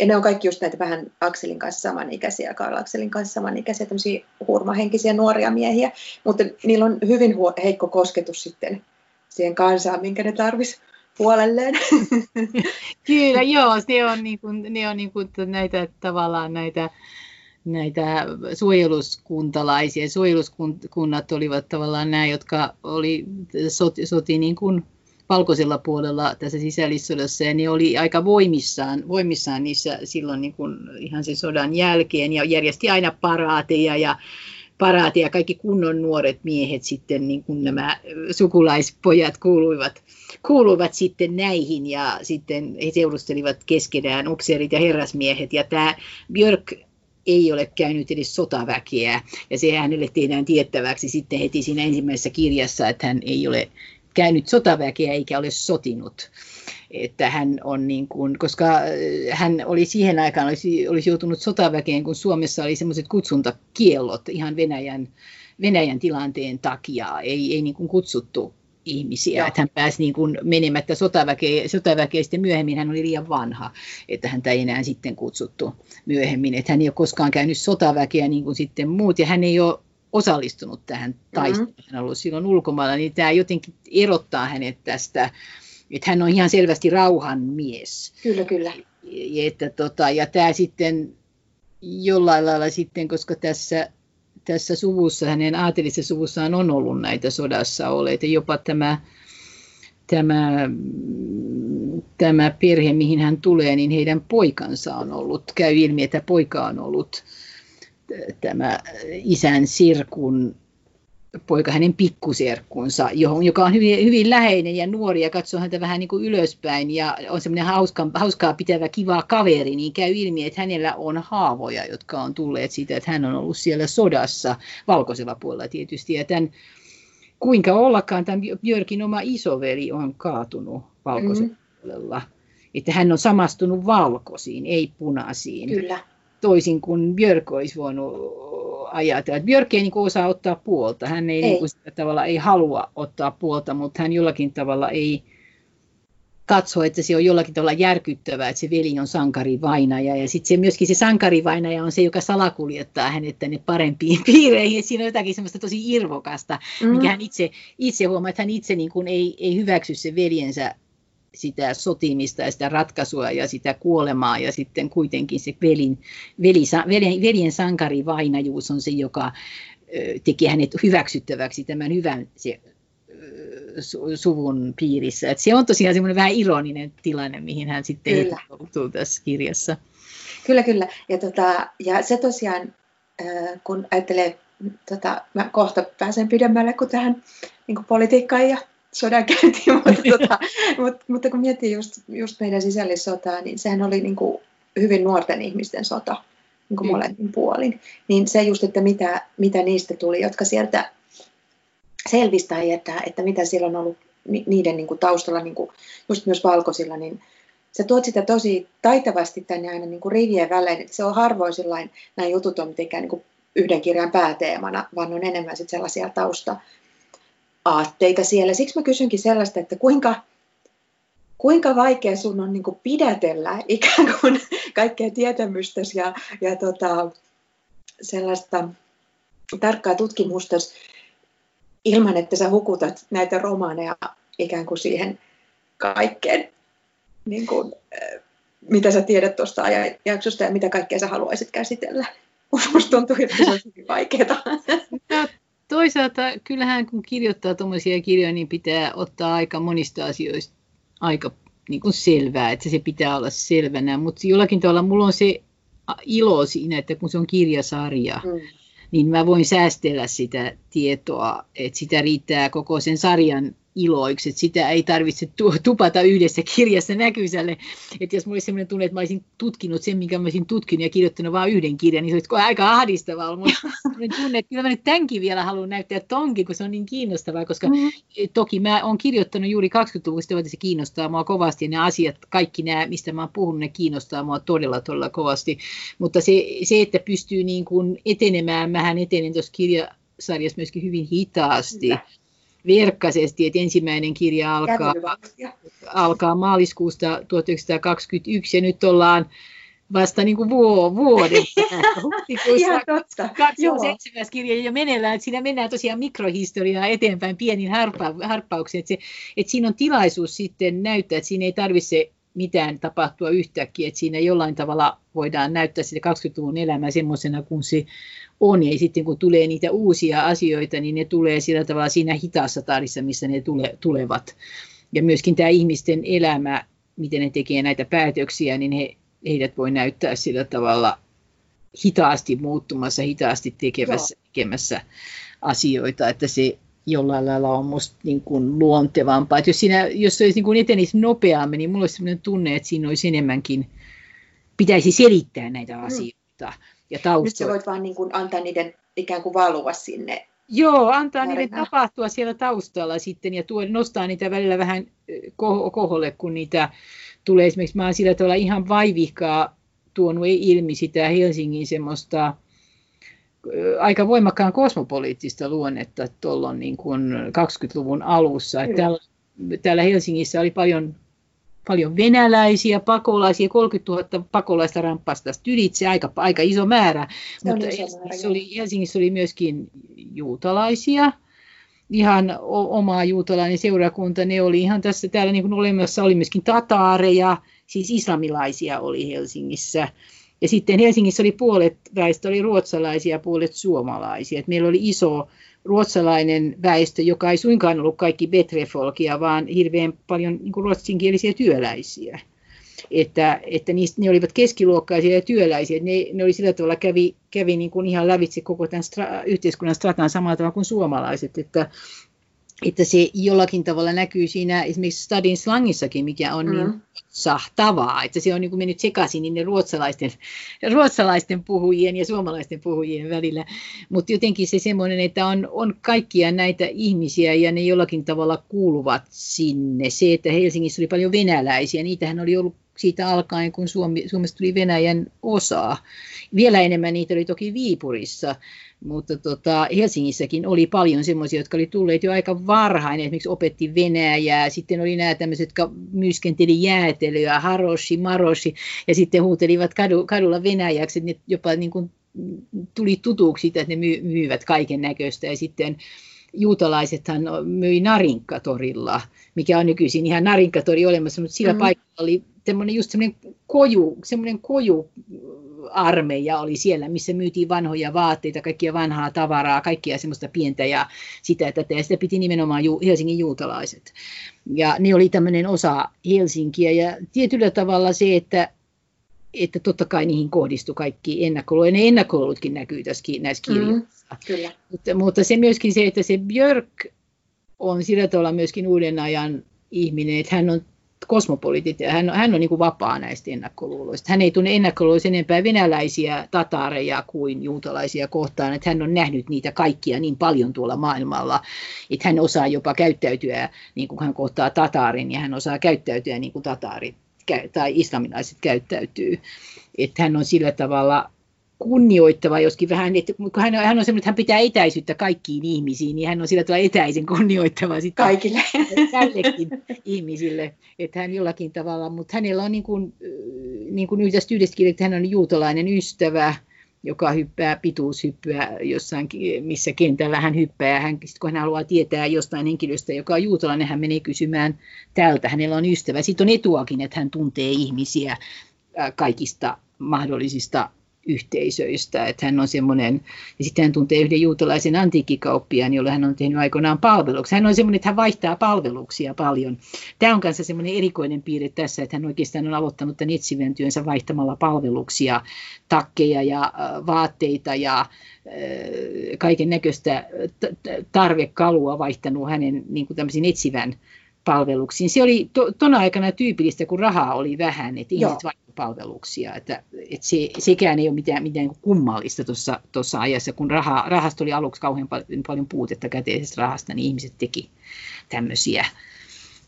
ja ne on kaikki just näitä vähän Akselin kanssa samanikäisiä, Karl Akselin kanssa samanikäisiä, tämmöisiä hurmahenkisiä nuoria miehiä, mutta niillä on hyvin heikko kosketus sitten siihen kansaan, minkä ne tarvisi puolelleen.
Kyllä, joo, ne on, niin kuin, ne on niin kuin näitä tavallaan näitä näitä suojeluskuntalaisia. Suojeluskunnat olivat tavallaan nämä, jotka oli, soti, soti niin kuin valkoisella puolella tässä sisällissodassa ja ne oli aika voimissaan, voimissaan niissä silloin niin kuin ihan sen sodan jälkeen ja järjesti aina paraateja ja paraateja kaikki kunnon nuoret miehet sitten niin kuin nämä sukulaispojat kuuluivat, kuuluivat sitten näihin ja sitten he seurustelivat keskenään upseerit ja herrasmiehet ja tämä Björk ei ole käynyt edes sotaväkeä. Ja se hänelle tehdään tiettäväksi sitten heti siinä ensimmäisessä kirjassa, että hän ei ole käynyt sotaväkeä eikä ole sotinut. Että hän on niin kuin, koska äh, hän oli siihen aikaan, olisi, olisi joutunut sotaväkeen, kun Suomessa oli semmoiset kutsuntakiellot ihan Venäjän, Venäjän tilanteen takia. Ei, ei niin kuin kutsuttu ihmisiä, Joo. että hän pääsi niin kuin menemättä sotaväkeen, sotaväkeen sitten myöhemmin hän oli liian vanha, että häntä ei enää sitten kutsuttu myöhemmin, että hän ei ole koskaan käynyt sotaväkeä niin kuin sitten muut ja hän ei ole osallistunut tähän taisteluun, mm-hmm. hän on ollut silloin ulkomailla, niin tämä jotenkin erottaa hänet tästä, että hän on ihan selvästi rauhan mies.
Kyllä, kyllä.
Että tota, ja tämä sitten jollain lailla sitten, koska tässä, tässä suvussa, hänen aatelisessa suvussaan on ollut näitä sodassa olleita, jopa tämä, tämä, tämä perhe, mihin hän tulee, niin heidän poikansa on ollut, käy ilmi, että poika on ollut tämä isän sirkun poika, hänen pikkuserkkunsa, johon, joka on hyvin, hyvin läheinen ja nuori ja katsoo häntä vähän niin kuin ylöspäin ja on semmoinen hauska, hauskaa pitävä kiva kaveri, niin käy ilmi, että hänellä on haavoja, jotka on tulleet siitä, että hän on ollut siellä sodassa, valkoisella puolella tietysti. Ja tämän, kuinka ollakaan, tämän Björkin oma isoveli on kaatunut valkoisella mm-hmm. puolella. Että hän on samastunut valkoisiin, ei punaisiin.
Kyllä
toisin kuin Björk olisi voinut ajatella. Että Björk ei niin kuin osaa ottaa puolta. Hän ei, ei. Niin kuin sitä tavalla ei halua ottaa puolta, mutta hän jollakin tavalla ei katso, että se on jollakin tavalla järkyttävää, että se veli on sankarivainaja. Ja sitten se myöskin se sankarivainaja on se, joka salakuljettaa hänet tänne parempiin piireihin. Siinä on jotakin semmoista tosi irvokasta, mm. mikä hän itse, itse huomaa, että hän itse niin kuin ei, ei hyväksy se veljensä sitä sotimista ja sitä ratkaisua ja sitä kuolemaa ja sitten kuitenkin se velin, veli, veljen, veljen sankarivainajuus on se, joka teki hänet hyväksyttäväksi tämän hyvän se, suvun piirissä. Et se on tosiaan semmoinen vähän ironinen tilanne, mihin hän sitten joutuu tässä kirjassa.
Kyllä, kyllä. Ja, tota, ja se tosiaan, kun ajattelee, tota, mä kohta pääsen pidemmälle kuin tähän niin kuin politiikkaan ja sodankäyntiin, mutta, tota, mutta, mutta kun miettii just, just meidän sisällissotaa, niin sehän oli niin kuin hyvin nuorten ihmisten sota niin kuin mm. molemmin puolin. Niin se just, että mitä, mitä niistä tuli, jotka sieltä selvistä tai että, että mitä siellä on ollut niiden niin kuin taustalla, niin kuin just myös valkoisilla, niin sä tuot sitä tosi taitavasti tänne aina niin kuin rivien välein. Se on harvoin sellainen, nämä jutut on mitenkään niin kuin yhden kirjan pääteemana, vaan on enemmän sit sellaisia tausta, aatteita siellä. Siksi mä kysynkin sellaista, että kuinka, kuinka vaikea sun on niin kuin pidätellä ikään kuin kaikkea tietämystäsi ja, ja tota, sellaista tarkkaa tutkimusta ilman, että sä hukutat näitä romaaneja ikään kuin siihen kaikkeen, niin kuin, mitä sä tiedät tuosta ajanjaksosta ja mitä kaikkea sä haluaisit käsitellä. Musta tuntuu, että se on hyvin vaikeaa.
Toisaalta kyllähän kun kirjoittaa tuommoisia kirjoja, niin pitää ottaa aika monista asioista aika niin kuin selvää, että se pitää olla selvänä, mutta jollakin tavalla mulla on se ilo siinä, että kun se on kirjasarja, mm. niin mä voin säästellä sitä tietoa, että sitä riittää koko sen sarjan iloiksi, että sitä ei tarvitse tupata yhdessä kirjassa näkysälle. Että jos mulla olisi sellainen tunne, että mä olisin tutkinut sen, minkä mä olisin tutkinut ja kirjoittanut vain yhden kirjan, niin se olisi aika ahdistavaa. On tunne, että kyllä mä nyt tämänkin vielä haluan näyttää tonkin, kun se on niin kiinnostavaa, koska mm-hmm. toki mä oon kirjoittanut juuri 20-luvusta, että se kiinnostaa mua kovasti ja ne asiat, kaikki nämä, mistä mä oon puhunut, ne kiinnostaa mua todella, todella kovasti. Mutta se, se että pystyy niin kuin etenemään, mähän etenen tuossa kirjasarjassa myöskin hyvin hitaasti. Hyvä verkkaisesti, että ensimmäinen kirja alkaa, alkaa maaliskuusta 1921 ja nyt ollaan vasta niin kuin vuoden
Ihan totta.
27. kirja jo meneillään, että siinä mennään tosiaan mikrohistoriaa eteenpäin pienin harppa, harppauksen, että, se, että siinä on tilaisuus sitten näyttää, että siinä ei tarvitse mitään tapahtua yhtäkkiä, että siinä jollain tavalla voidaan näyttää sitä 20-luvun elämää semmoisena kuin se on, ja sitten kun tulee niitä uusia asioita, niin ne tulee sillä tavalla siinä hitaassa tahdissa, missä ne tule, tulevat. Ja myöskin tämä ihmisten elämä, miten ne tekee näitä päätöksiä, niin he, heidät voi näyttää sillä tavalla hitaasti muuttumassa, hitaasti tekemässä, tekemässä asioita, että se jollain lailla on musta niin kuin luontevampaa. Jos, siinä, jos se olisi niin kuin etenisi nopeammin, niin mulla olisi sellainen tunne, että siinä olisi enemmänkin, pitäisi selittää näitä mm. asioita ja taustoja. Nyt
sä voit vaan niin kuin antaa niiden ikään kuin valua sinne.
Joo, antaa tarinaan. niiden tapahtua siellä taustalla sitten ja tuo, nostaa niitä välillä vähän koholle, kun niitä tulee. Esimerkiksi mä oon sillä tavalla ihan vaivihkaa tuonut ilmi sitä Helsingin semmoista aika voimakkaan kosmopoliittista luonnetta tuolloin niin kuin 20-luvun alussa. Että täällä, täällä Helsingissä oli paljon, paljon venäläisiä, pakolaisia, 30 000 pakolaista ramppasta ylitse, aika, aika iso määrä. Se Mutta Helsingissä, oli, Helsingissä oli myöskin juutalaisia, ihan omaa juutalainen seurakunta, ne oli ihan tässä täällä niin kuin olemassa, oli myöskin tataareja, siis islamilaisia oli Helsingissä. Ja sitten Helsingissä oli puolet väestö oli ruotsalaisia ja puolet suomalaisia. Et meillä oli iso ruotsalainen väestö, joka ei suinkaan ollut kaikki betrefolkia, vaan hirveän paljon niin ruotsinkielisiä työläisiä. Että, että niistä, ne olivat keskiluokkaisia ja työläisiä. Ne, ne oli sillä tavalla kävi, kävi niin kuin ihan lävitse koko tämän stra, yhteiskunnan stratan samalla tavalla kuin suomalaiset. Että että se jollakin tavalla näkyy siinä esimerkiksi stadin slangissakin, mikä on niin mm. niin sahtavaa, että se on niin kuin mennyt sekaisin niin ne ruotsalaisten, ruotsalaisten puhujien ja suomalaisten puhujien välillä. Mutta jotenkin se semmoinen, että on, on kaikkia näitä ihmisiä ja ne jollakin tavalla kuuluvat sinne. Se, että Helsingissä oli paljon venäläisiä, niitähän oli ollut siitä alkaen, kun Suomi, Suomesta tuli Venäjän osa. Vielä enemmän niitä oli toki Viipurissa, mutta tota, Helsingissäkin oli paljon semmoisia, jotka oli tulleet jo aika varhain, esimerkiksi opetti Venäjää, sitten oli nämä tämmöiset, jotka myyskenteli jäätelyä, Haroshi, Maroshi, ja sitten huutelivat kadu, kadulla Venäjäksi, että ne jopa niin kuin tuli tutuksi, että ne myyvät kaiken näköistä, ja sitten juutalaisethan myi Narinkatorilla, mikä on nykyisin ihan Narinkatori olemassa, mutta sillä mm-hmm. paikalla oli semmoinen just semmoinen koju, semmoinen koju armeija oli siellä, missä myytiin vanhoja vaatteita, kaikkia vanhaa tavaraa, kaikkia semmoista pientä ja sitä tätä. Ja sitä piti nimenomaan ju- Helsingin juutalaiset. Ja ne oli tämmöinen osa Helsinkiä. Ja tietyllä tavalla se, että että totta kai niihin kohdistui kaikki ennakkoluulut. Ne ennakkoluulotkin näkyy tässä, näissä mm, kirjoissa. Mm, kyllä. Mutta, mutta se myöskin se, että se Björk on sillä tavalla myöskin uuden ajan ihminen, että hän on kosmopoliitit, ja hän, hän on niin kuin vapaa näistä ennakkoluuloista. Hän ei tunne ennakkoluuloista enempää venäläisiä tataareja kuin juutalaisia kohtaan, että hän on nähnyt niitä kaikkia niin paljon tuolla maailmalla, että hän osaa jopa käyttäytyä niin kuin hän kohtaa tataarin, ja hän osaa käyttäytyä niin kuin tataarit tai islamilaiset käyttäytyy. Että hän on sillä tavalla kunnioittava, joskin vähän, että kun hän, on, hän on semmoinen, että hän pitää etäisyyttä kaikkiin ihmisiin, niin hän on sillä tavalla etäisen kunnioittava sitten
kaikille
tällekin ihmisille, että hän jollakin tavalla, mutta hänellä on niin kuin, niin kuin yhdestä yhdestä että hän on juutalainen ystävä, joka hyppää pituushyppyä jossain, missä kentällä hän hyppää. Hän, kun hän haluaa tietää jostain henkilöstä, joka on juutalainen, hän menee kysymään tältä. Hänellä on ystävä. Sitten on etuakin, että hän tuntee ihmisiä kaikista mahdollisista yhteisöistä, että hän on semmoinen, ja sitten hän tuntee yhden juutalaisen antiikkikauppiaan, jolle hän on tehnyt aikoinaan palveluksia. Hän on semmoinen, että hän vaihtaa palveluksia paljon. Tämä on kanssa semmoinen erikoinen piirre tässä, että hän oikeastaan on aloittanut tämän etsivän työnsä vaihtamalla palveluksia, takkeja ja vaatteita ja kaiken näköistä tarvekalua vaihtanut hänen niin kuin etsivän palveluksiin. Se oli to, tona aikana tyypillistä, kun rahaa oli vähän, että ihmiset vaihtoi palveluksia. Että, että se, sekään ei ole mitään, mitään kummallista tuossa ajassa, kun raha, rahasta oli aluksi kauhean paljon, paljon puutetta käteisestä rahasta, niin ihmiset teki tämmöisiä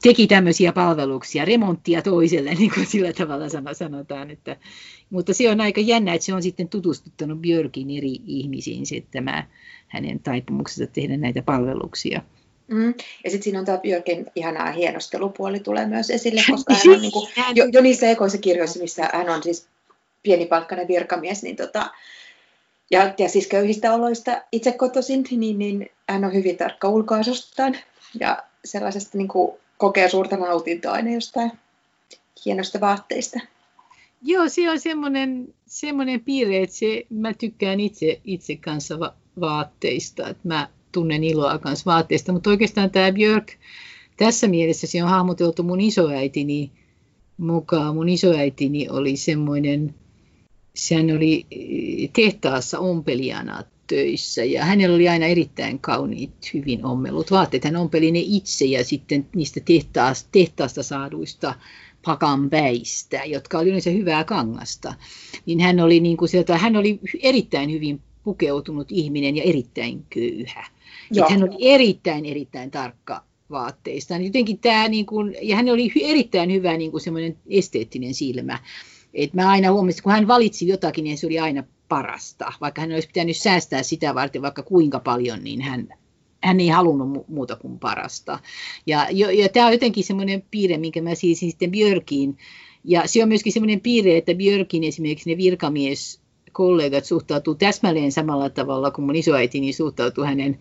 teki tämmöisiä palveluksia, remonttia toiselle, niin kuin sillä tavalla sanotaan. Että, mutta se on aika jännä, että se on sitten tutustuttanut Björkin eri ihmisiin, se, tämä hänen taipumuksensa tehdä näitä palveluksia.
Mm. Ja sitten siinä on tämä Björkin ihanaa hienostelupuoli tulee myös esille, koska hän on niin kuin, jo, jo niissä ekoissa kirjoissa, missä hän on siis pienipalkkainen virkamies, niin tota, ja, ja siis köyhistä oloista itse kotoisin, niin, niin hän on hyvin tarkka ulkoasustaan ja sellaisesta niin kuin, kokee suurta nautintoa aina jostain hienosta vaatteista.
Joo, se on semmoinen, semmoinen piirre, että se, mä tykkään itse, itse kanssa va- vaatteista, että mä tunnen iloa kanssa vaatteista, mutta oikeastaan tämä Björk, tässä mielessä se on hahmoteltu mun isoäitini mukaan. Mun isoäitini oli semmoinen, sehän oli eh, tehtaassa ompelijana töissä ja hänellä oli aina erittäin kauniit, hyvin ommelut vaatteet. Hän ompeli ne itse ja sitten niistä tehtaasta, tehtaasta saaduista pakan väistä, jotka oli yleensä hyvää kangasta. Niin hän oli, niin kuin sieltä, hän oli erittäin hyvin pukeutunut ihminen ja erittäin köyhä. Hän oli erittäin, erittäin tarkka vaatteista. Jotenkin tämä, niin kuin, ja hän oli erittäin hyvä niin kuin semmoinen esteettinen silmä. Et mä aina huomasin, kun hän valitsi jotakin, niin se oli aina parasta. Vaikka hän olisi pitänyt säästää sitä varten vaikka kuinka paljon, niin hän, hän ei halunnut muuta kuin parasta. Ja, ja, ja tämä on jotenkin semmoinen piirre, minkä mä siis sitten Björkiin. Ja se on myöskin semmoinen piirre, että Björkin esimerkiksi ne virkamies kollegat suhtautuu täsmälleen samalla tavalla kuin mun isoäitini suhtautuu hänen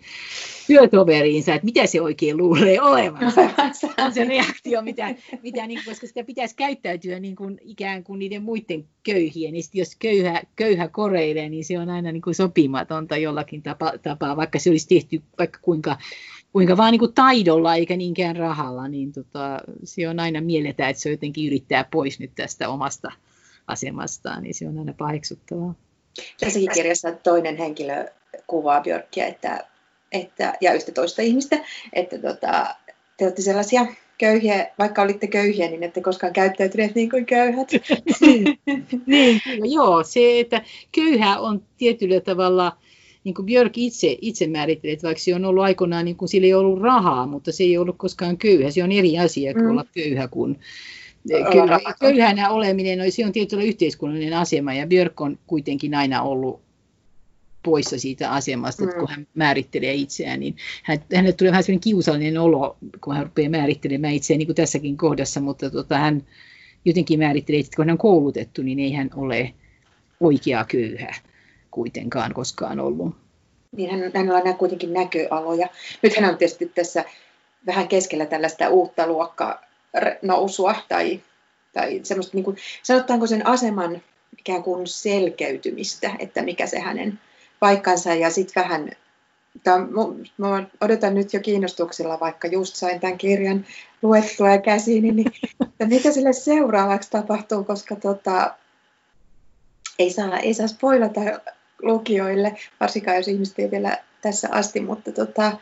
työtoveriinsa, että mitä se oikein luulee olevansa. on se reaktio, mitä, mitä niin, koska sitä pitäisi käyttäytyä niin kuin, ikään kuin niiden muiden köyhien. Niin jos köyhä, köyhä koreilee, niin se on aina niin kuin sopimatonta jollakin tapa, tapaa, vaikka se olisi tehty vaikka kuinka kuinka vaan niin kuin taidolla eikä niinkään rahalla, niin tota, se on aina mielletään, että se jotenkin yrittää pois nyt tästä omasta asemastaan, niin se on aina paheksuttavaa.
Tässäkin kirjassa toinen henkilö kuvaa Björkkiä että, että, ja yhtä toista ihmistä, että tota, te olette sellaisia köyhiä, vaikka olitte köyhiä, niin ette koskaan käyttäytyneet niin kuin köyhät.
niin, joo, se, että köyhä on tietyllä tavalla, niin kuin Björk itse, itse määrittelee, että vaikka se on ollut aikoinaan, niin kuin sillä ei ollut rahaa, mutta se ei ollut koskaan köyhä. Se on eri asia kuin mm. olla köyhä kuin, Kyllä, köyhänä oleminen no, se on tietyllä yhteiskunnallinen asema ja Björk on kuitenkin aina ollut poissa siitä asemasta, että kun mm. hän määrittelee itseään, niin hänelle tulee vähän sellainen kiusallinen olo, kun hän rupeaa määrittelemään itseään, niin kuin tässäkin kohdassa, mutta tota, hän jotenkin määrittelee, että kun hän on koulutettu, niin ei hän ole oikea köyhä kuitenkaan koskaan ollut.
Niin hän, hänellä on kuitenkin näköaloja. Nyt hän on tietysti tässä vähän keskellä tällaista uutta luokkaa nousua tai, tai semmoista, niin kuin, sanotaanko sen aseman ikään kuin selkeytymistä, että mikä se hänen paikkansa ja sitten vähän, tämän, mä odotan nyt jo kiinnostuksella, vaikka just sain tämän kirjan luettua ja käsiin, niin että mitä sille seuraavaksi tapahtuu, koska tota, ei, saa, ei saa spoilata lukijoille, varsinkaan jos ihmiset ei vielä tässä asti, mutta tota,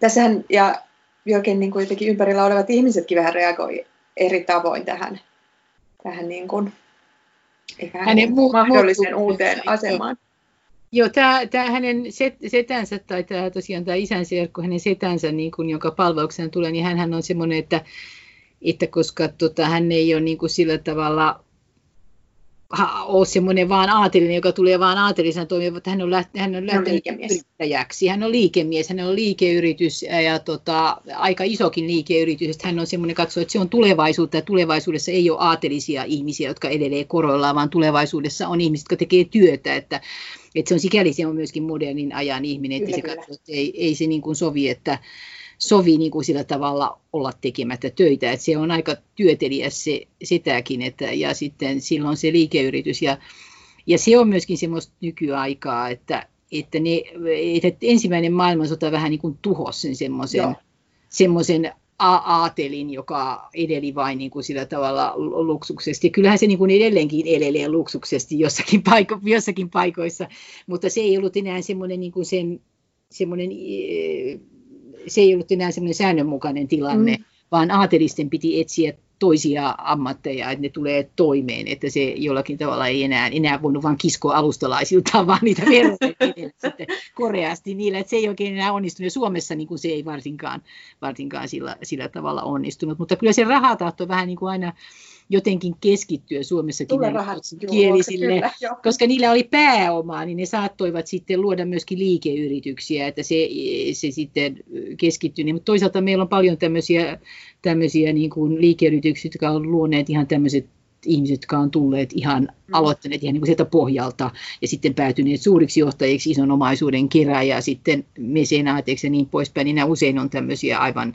tässähän, ja jokin niin kuin jotenkin ympärillä olevat ihmisetkin vähän reagoi eri tavoin tähän, tähän niin kuin, hänen mu- mahdollisen mu- uuteen asemaan.
Joo, tämä, tämä hänen set, setänsä tai tämä tosiaan tämä isän serkku, hänen setänsä, niin kuin, jonka palvelukseen tulee, niin hän on semmoinen, että, että koska tota, hän ei ole niin kuin sillä tavalla ole semmoinen vaan aatelinen, joka tulee vaan aatelisena toimia, mutta hän on, läht, hän on lähtenyt hän on yrittäjäksi. Hän on liikemies, hän on liikeyritys ja tota, aika isokin liikeyritys. Hän on semmoinen katsoo, että se on tulevaisuutta ja tulevaisuudessa ei ole aatelisia ihmisiä, jotka edelleen koroillaan, vaan tulevaisuudessa on ihmiset, jotka tekee työtä. Että, että se on sikäli se on myöskin modernin ajan ihminen, että kyllä, se katsoo, että ei, ei se niin kuin sovi, että sovi niin kuin sillä tavalla olla tekemättä töitä. Että se on aika työtelijäs se, sitäkin, että, ja sitten silloin se liikeyritys. Ja, ja se on myöskin semmoista nykyaikaa, että, että, ne, että ensimmäinen maailmansota vähän niin kuin tuhosi sen semmoisen, semmoisen aatelin, joka edeli vain niin kuin sillä tavalla luksuksesti. Kyllähän se niin kuin edelleenkin elelee luksuksesti jossakin, paiko, jossakin paikoissa, mutta se ei ollut enää semmoinen, niin kuin sen, semmoinen se ei ollut enää semmoinen säännönmukainen tilanne, mm. vaan aatelisten piti etsiä toisia ammatteja, että ne tulee toimeen, että se jollakin tavalla ei enää, enää voinut vain kiskoa alustalaisiltaan, vaan niitä verran sitten koreasti niillä, että se ei oikein enää onnistunut. Ja Suomessa niin kuin se ei varsinkaan, varsinkaan sillä, sillä tavalla onnistunut, mutta kyllä se rahatahto vähän niin kuin aina jotenkin keskittyä Suomessakin kielisille, kyllä, koska niillä oli pääomaa, niin ne saattoivat sitten luoda myöskin liikeyrityksiä, että se, se sitten keskittyi. Niin, mutta toisaalta meillä on paljon tämmöisiä, tämmöisiä niin kuin liikeyrityksiä, jotka on luoneet ihan tämmöiset ihmiset, jotka on tulleet ihan mm. aloittaneet ihan niin kuin sieltä pohjalta ja sitten päätyneet suuriksi johtajiksi ison omaisuuden kerää ja sitten mesenaateiksi ja niin poispäin, niin nämä usein on tämmöisiä aivan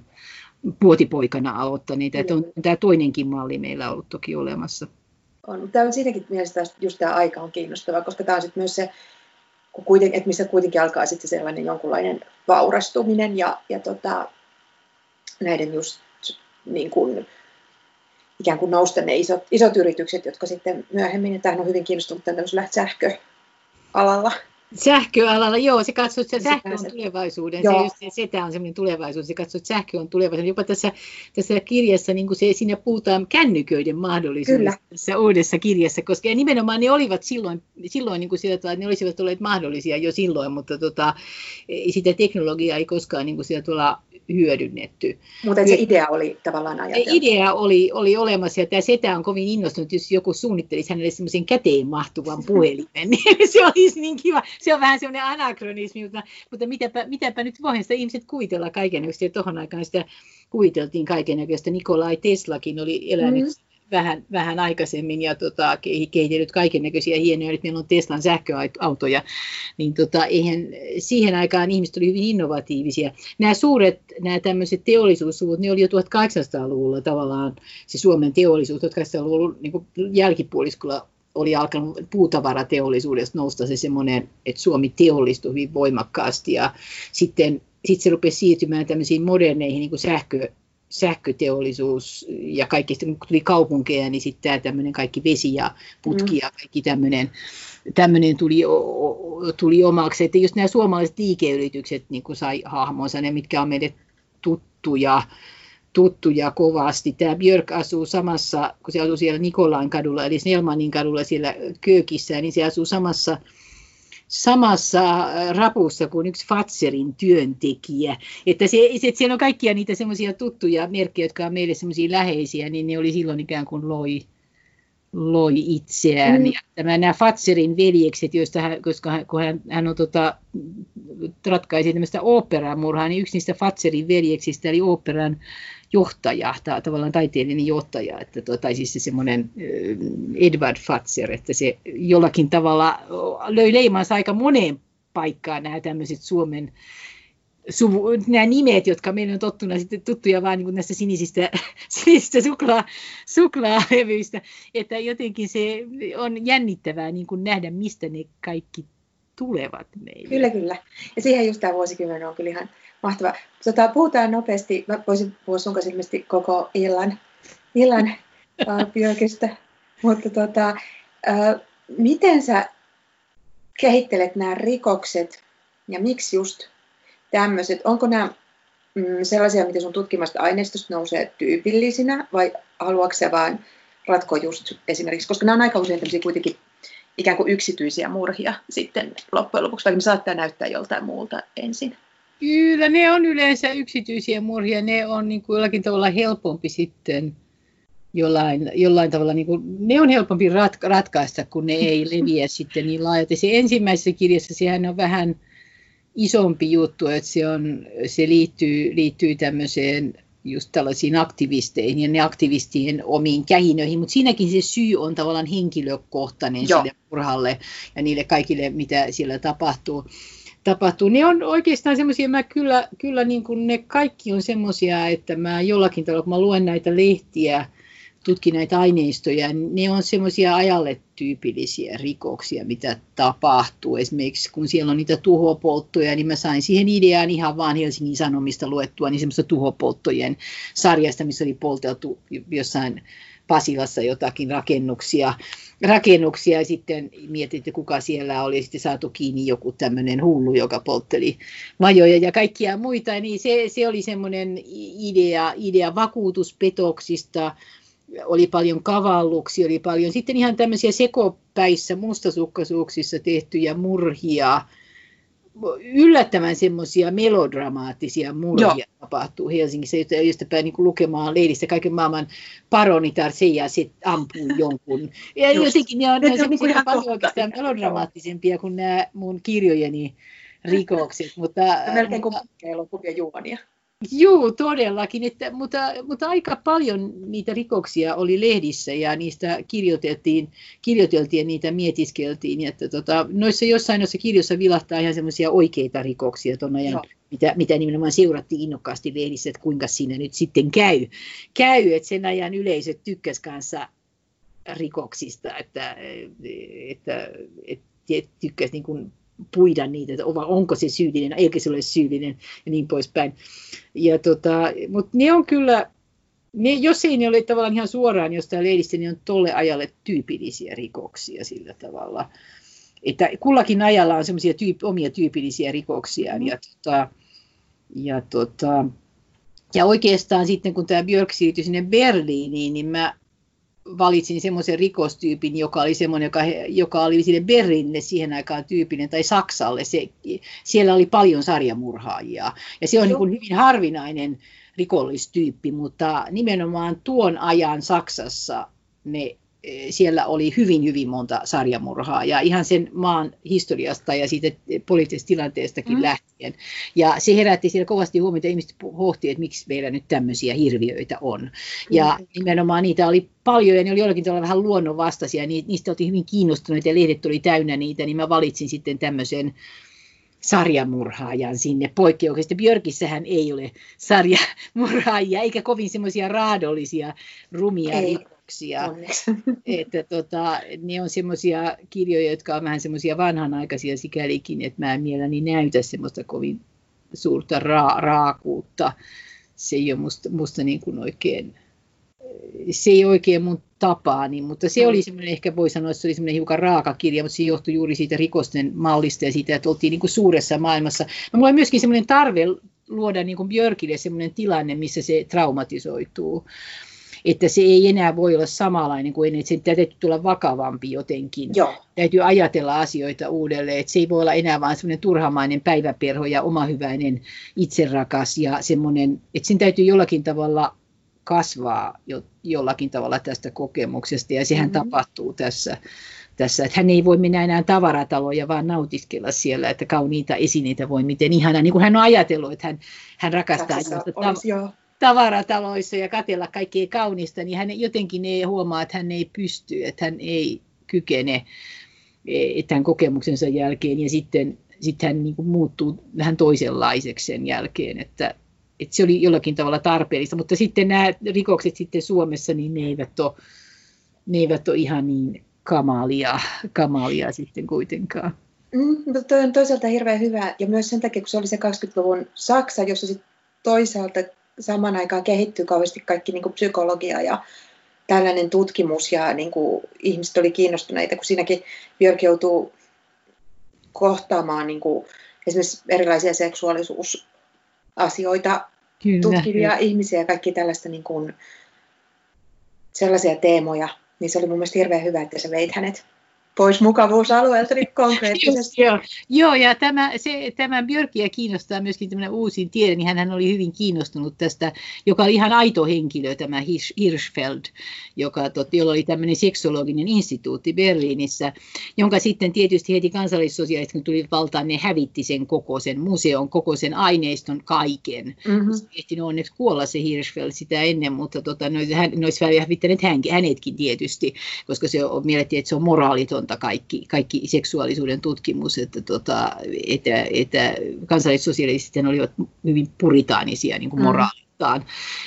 puotipoikana aloittaneita. Että on tämä toinenkin malli meillä ollut toki olemassa.
On. Tämä on siinäkin mielessä just tämä aika on kiinnostava, koska tämä on sitten myös se, kun kuiten, että missä kuitenkin alkaa sitten sellainen jonkunlainen vaurastuminen ja, ja tota, näiden just niin kuin, ikään kuin nousta ne isot, isot yritykset, jotka sitten myöhemmin, että tämähän on hyvin kiinnostunut tämmöisellä sähköalalla,
Sähköalalla, joo, se katsoo, että sähkö on tulevaisuuden. Se, just, se, se on semmoinen tulevaisuus. Se katsoo, että sähkö on tulevaisuuden. Jopa tässä, tässä kirjassa niin kuin se, siinä puhutaan kännyköiden mahdollisuudesta tässä uudessa kirjassa, koska ja nimenomaan ne olivat silloin, silloin niin kuin sillä tavalla, että ne olisivat olleet mahdollisia jo silloin, mutta tota, sitä teknologiaa ei koskaan niin kuin sillä tavalla hyödynnetty.
Mutta se idea oli tavallaan ajateltu.
Idea oli, oli olemassa ja tämä setä on kovin innostunut, jos joku suunnittelisi hänelle semmoisen käteen mahtuvan puhelimen, niin se olisi niin kiva. Se on vähän semmoinen anakronismi, mutta, mutta mitäpä, mitäpä nyt voihan sitä ihmiset kuitella kaikennäköistä ja tuohon aikaan sitä kuiteltiin kaikennäköistä. Nikolai Teslakin oli elänyt mm vähän, vähän aikaisemmin ja tota, kehitellyt kaiken näköisiä hienoja, nyt meillä on Teslan sähköautoja, niin tota, eihän, siihen aikaan ihmiset olivat hyvin innovatiivisia. Nämä suuret, nämä tämmöiset teollisuussuvut, ne oli jo 1800-luvulla tavallaan se Suomen teollisuus, 1800-luvun niin jälkipuoliskolla oli alkanut puutavarateollisuudesta nousta se semmoinen, että Suomi teollistui hyvin voimakkaasti ja sitten, sitten se rupesi siirtymään tämmöisiin moderneihin niin kuin sähkö, sähköteollisuus ja kaikki, kun tuli kaupunkeja, niin sitten tämä tämmöinen kaikki vesi ja putki ja kaikki tämmöinen, tämmöinen tuli, tuli omaksi. Että just nämä suomalaiset liikeyritykset niin kuin sai hahmonsa, ne mitkä on meille tuttuja, tuttuja kovasti. Tämä Björk asuu samassa, kun se asuu siellä Nikolain kadulla, eli Snellmanin kadulla siellä Köökissä, niin se asuu samassa samassa äh, rapussa kuin yksi Fatserin työntekijä. Että, se, että siellä on kaikkia niitä semmoisia tuttuja merkkejä, jotka on meille semmoisia läheisiä, niin ne oli silloin ikään kuin loi, loi itseään. Mm. Ja tämä, nämä Fatserin veljekset, joista hän, koska hän, kun hän, hän on tota, ratkaisi tämmöistä operamurhaa, niin yksi niistä Fatserin veljeksistä, eli operan johtaja, tai tavallaan taiteellinen johtaja, että tai siis se semmoinen Edward Fatser, että se jollakin tavalla löi leimansa aika moneen paikkaan nämä tämmöiset Suomen suvu, nämä nimet, jotka meillä on tottuna sitten tuttuja vain niin näistä sinisistä, sinisistä suklaa, suklaalevyistä, että jotenkin se on jännittävää niin kuin nähdä, mistä ne kaikki tulevat meille.
Kyllä, kyllä. Ja siihen just tämä vuosikymmen on kyllä ihan mahtava. Tota, puhutaan nopeasti, mä voisin puhua sun kanssa ilmeisesti koko illan, illan äh, mutta tota, äh, miten sä kehittelet nämä rikokset ja miksi just tämmöiset? Onko nämä mm, sellaisia, mitä sun tutkimasta aineistosta nousee tyypillisinä vai haluatko sä vaan ratkoa just esimerkiksi, koska nämä on aika usein tämmöisiä kuitenkin ikään kuin yksityisiä murhia sitten loppujen lopuksi, vaikka ne saattaa näyttää joltain muulta ensin.
Kyllä, ne on yleensä yksityisiä murhia. Ne on niin kuin jollakin tavalla helpompi sitten jollain, jollain tavalla, niin kuin, ne on helpompi ratka- ratkaista, kun ne ei leviä sitten niin laajalti. Se ensimmäisessä kirjassa sehän on vähän isompi juttu, että se, on, se liittyy, liittyy tämmöiseen just tällaisiin aktivisteihin ja ne aktivistien omiin kähinöihin, mutta siinäkin se syy on tavallaan henkilökohtainen Joo. sille murhalle ja niille kaikille, mitä siellä tapahtuu tapahtuu. Ne on oikeastaan semmoisia, mä kyllä, kyllä niin kuin ne kaikki on semmoisia, että mä jollakin tavalla, kun mä luen näitä lehtiä, tutkin näitä aineistoja, niin ne on semmoisia ajalle tyypillisiä rikoksia, mitä tapahtuu. Esimerkiksi kun siellä on niitä tuhopolttoja, niin mä sain siihen ideaan ihan vaan Helsingin Sanomista luettua, niin semmoista tuhopolttojen sarjasta, missä oli polteltu jossain Pasilassa jotakin rakennuksia, rakennuksia. Ja sitten mietin, että kuka siellä oli. Sitten saatu kiinni joku tämmöinen hullu, joka poltteli vajoja ja kaikkia muita, niin se, se oli semmoinen idea, idea vakuutuspetoksista, oli paljon kavalluksia, oli paljon sitten ihan tämmöisiä sekopäissä mustasukkaisuuksissa tehtyjä murhia, yllättävän semmoisia melodramaattisia murhia Joo. tapahtuu Helsingissä, josta päin niin lukemaan lehdistä kaiken maailman paronitar se ja sitten ampuu jonkun. Ja Just. jotenkin ne on, ne on niin paljon oikeastaan melodramaattisempia kuin nämä mun kirjojeni rikokset. Mutta,
Melkein kuin elokuvia juonia.
Joo, todellakin, että, mutta, mutta aika paljon niitä rikoksia oli lehdissä ja niistä kirjoiteltiin ja niitä mietiskeltiin. Että tota, noissa jossain noissa kirjoissa vilahtaa ihan semmoisia oikeita rikoksia tuon ajan, mitä, mitä nimenomaan seurattiin innokkaasti lehdissä, että kuinka siinä nyt sitten käy. käy että sen ajan yleisöt tykkäs kanssa rikoksista, että, että, että tykkäs niin kuin puida niitä, että onko se syyllinen, eikä se ole syyllinen ja niin poispäin. Ja tota, Mutta ne on kyllä, ne, jos ei ne ole tavallaan ihan suoraan jostain lehdistä, niin on tolle ajalle tyypillisiä rikoksia sillä tavalla. Että kullakin ajalla on semmoisia tyyp, omia tyypillisiä rikoksia. Ja, tota, ja, tota, ja oikeastaan sitten kun tämä Björk siirtyi sinne Berliiniin, niin mä valitsin semmoisen rikostyypin, joka oli semmoinen, joka, joka oli sille Berliinille siihen aikaan tyypinen, tai Saksalle. Se, siellä oli paljon sarjamurhaajia. Ja se on niin kuin hyvin harvinainen rikollistyyppi, mutta nimenomaan tuon ajan Saksassa ne siellä oli hyvin, hyvin monta sarjamurhaa ja ihan sen maan historiasta ja siitä poliittisesta tilanteestakin mm. lähtien. Ja se herätti siellä kovasti huomiota, ihmiset pohtivat, että miksi meillä nyt tämmöisiä hirviöitä on. Ja mm. nimenomaan niitä oli paljon ja ne oli jollakin tavalla vähän luonnonvastaisia, niistä oltiin hyvin kiinnostuneita ja lehdet oli täynnä niitä, niin mä valitsin sitten tämmöisen sarjamurhaajan sinne poikkeuksesta. Björkissähän ei ole sarjamurhaajia, eikä kovin semmoisia raadollisia rumia ei kirjoituksia. että tota, ne on semmoisia kirjoja, jotka on vähän semmoisia vanhanaikaisia sikälikin, että mä en mielelläni näytä semmoista kovin suurta ra- raakuutta. Se ei ole musta, musta niin kuin oikein, se ei oikein mun tapaani, mutta se oli semmoinen, ehkä voi sanoa, että se oli semmoinen hiukan raaka kirja, mutta se johtui juuri siitä rikosten mallista ja siitä, että oltiin niin kuin suuressa maailmassa. No, mulla on myöskin semmoinen tarve luoda niin kuin Björkille semmoinen tilanne, missä se traumatisoituu että se ei enää voi olla samanlainen kuin ennen, että sen täytyy tulla vakavampi jotenkin.
Joo.
Täytyy ajatella asioita uudelleen, että se ei voi olla enää vain semmoinen turhamainen päiväperho ja omahyväinen itserakas ja semmoinen, että sen täytyy jollakin tavalla kasvaa jo, jollakin tavalla tästä kokemuksesta ja sehän mm-hmm. tapahtuu tässä tässä, että hän ei voi mennä enää tavarataloja, vaan nautiskella siellä, että kauniita esineitä voi miten ihana, niin kuin hän on ajatellut, että hän, hän rakastaa
olisi, jo
tavarataloissa ja katella kaikkea kaunista, niin hän jotenkin ei huomaa, että hän ei pysty, että hän ei kykene e, tämän kokemuksensa jälkeen ja sitten, sitten hän niin kuin muuttuu vähän toisenlaiseksi sen jälkeen, että, että se oli jollakin tavalla tarpeellista, mutta sitten nämä rikokset sitten Suomessa, niin ne eivät ole, ne eivät ole ihan niin kamalia, kamalia sitten kuitenkaan.
Mm, mutta toi on toisaalta hirveän hyvä, ja myös sen takia, kun se oli se 20-luvun Saksa, jossa sitten toisaalta samaan aikaan kehittyy kauheasti kaikki niin kuin psykologia ja tällainen tutkimus ja niin kuin ihmiset oli kiinnostuneita, kun siinäkin Björk joutuu kohtaamaan niin kuin esimerkiksi erilaisia seksuaalisuusasioita Kyllä, tutkivia ihmisiä ja kaikki tällaista niin kuin, sellaisia teemoja, niin se oli mun mielestä hirveän hyvä, että sä veit hänet pois mukavuusalueelta niin konkreettisesti.
joo, joo, ja tämä, se, tämä Björkiä kiinnostaa myöskin tämmöinen uusin tiede, niin hän oli hyvin kiinnostunut tästä, joka oli ihan aito henkilö, tämä Hirschfeld, joka, tot, jolla oli tämmöinen seksologinen instituutti Berliinissä, jonka sitten tietysti heti kansallissosiaaliset, kun tuli valtaan, ne hävitti sen koko sen museon, koko sen aineiston, kaiken. Mm-hmm. Se ehtinyt onneksi kuolla se Hirschfeld sitä ennen, mutta tota, ne, hän, ne olisi hävittäneet hänetkin tietysti, koska se on, miellettiin, että se on moraaliton mahdotonta kaikki, kaikki seksuaalisuuden tutkimus, että, tota, että, että kansallissosialistit olivat hyvin puritaanisia niin kuin mm. moraali moraaliltaan.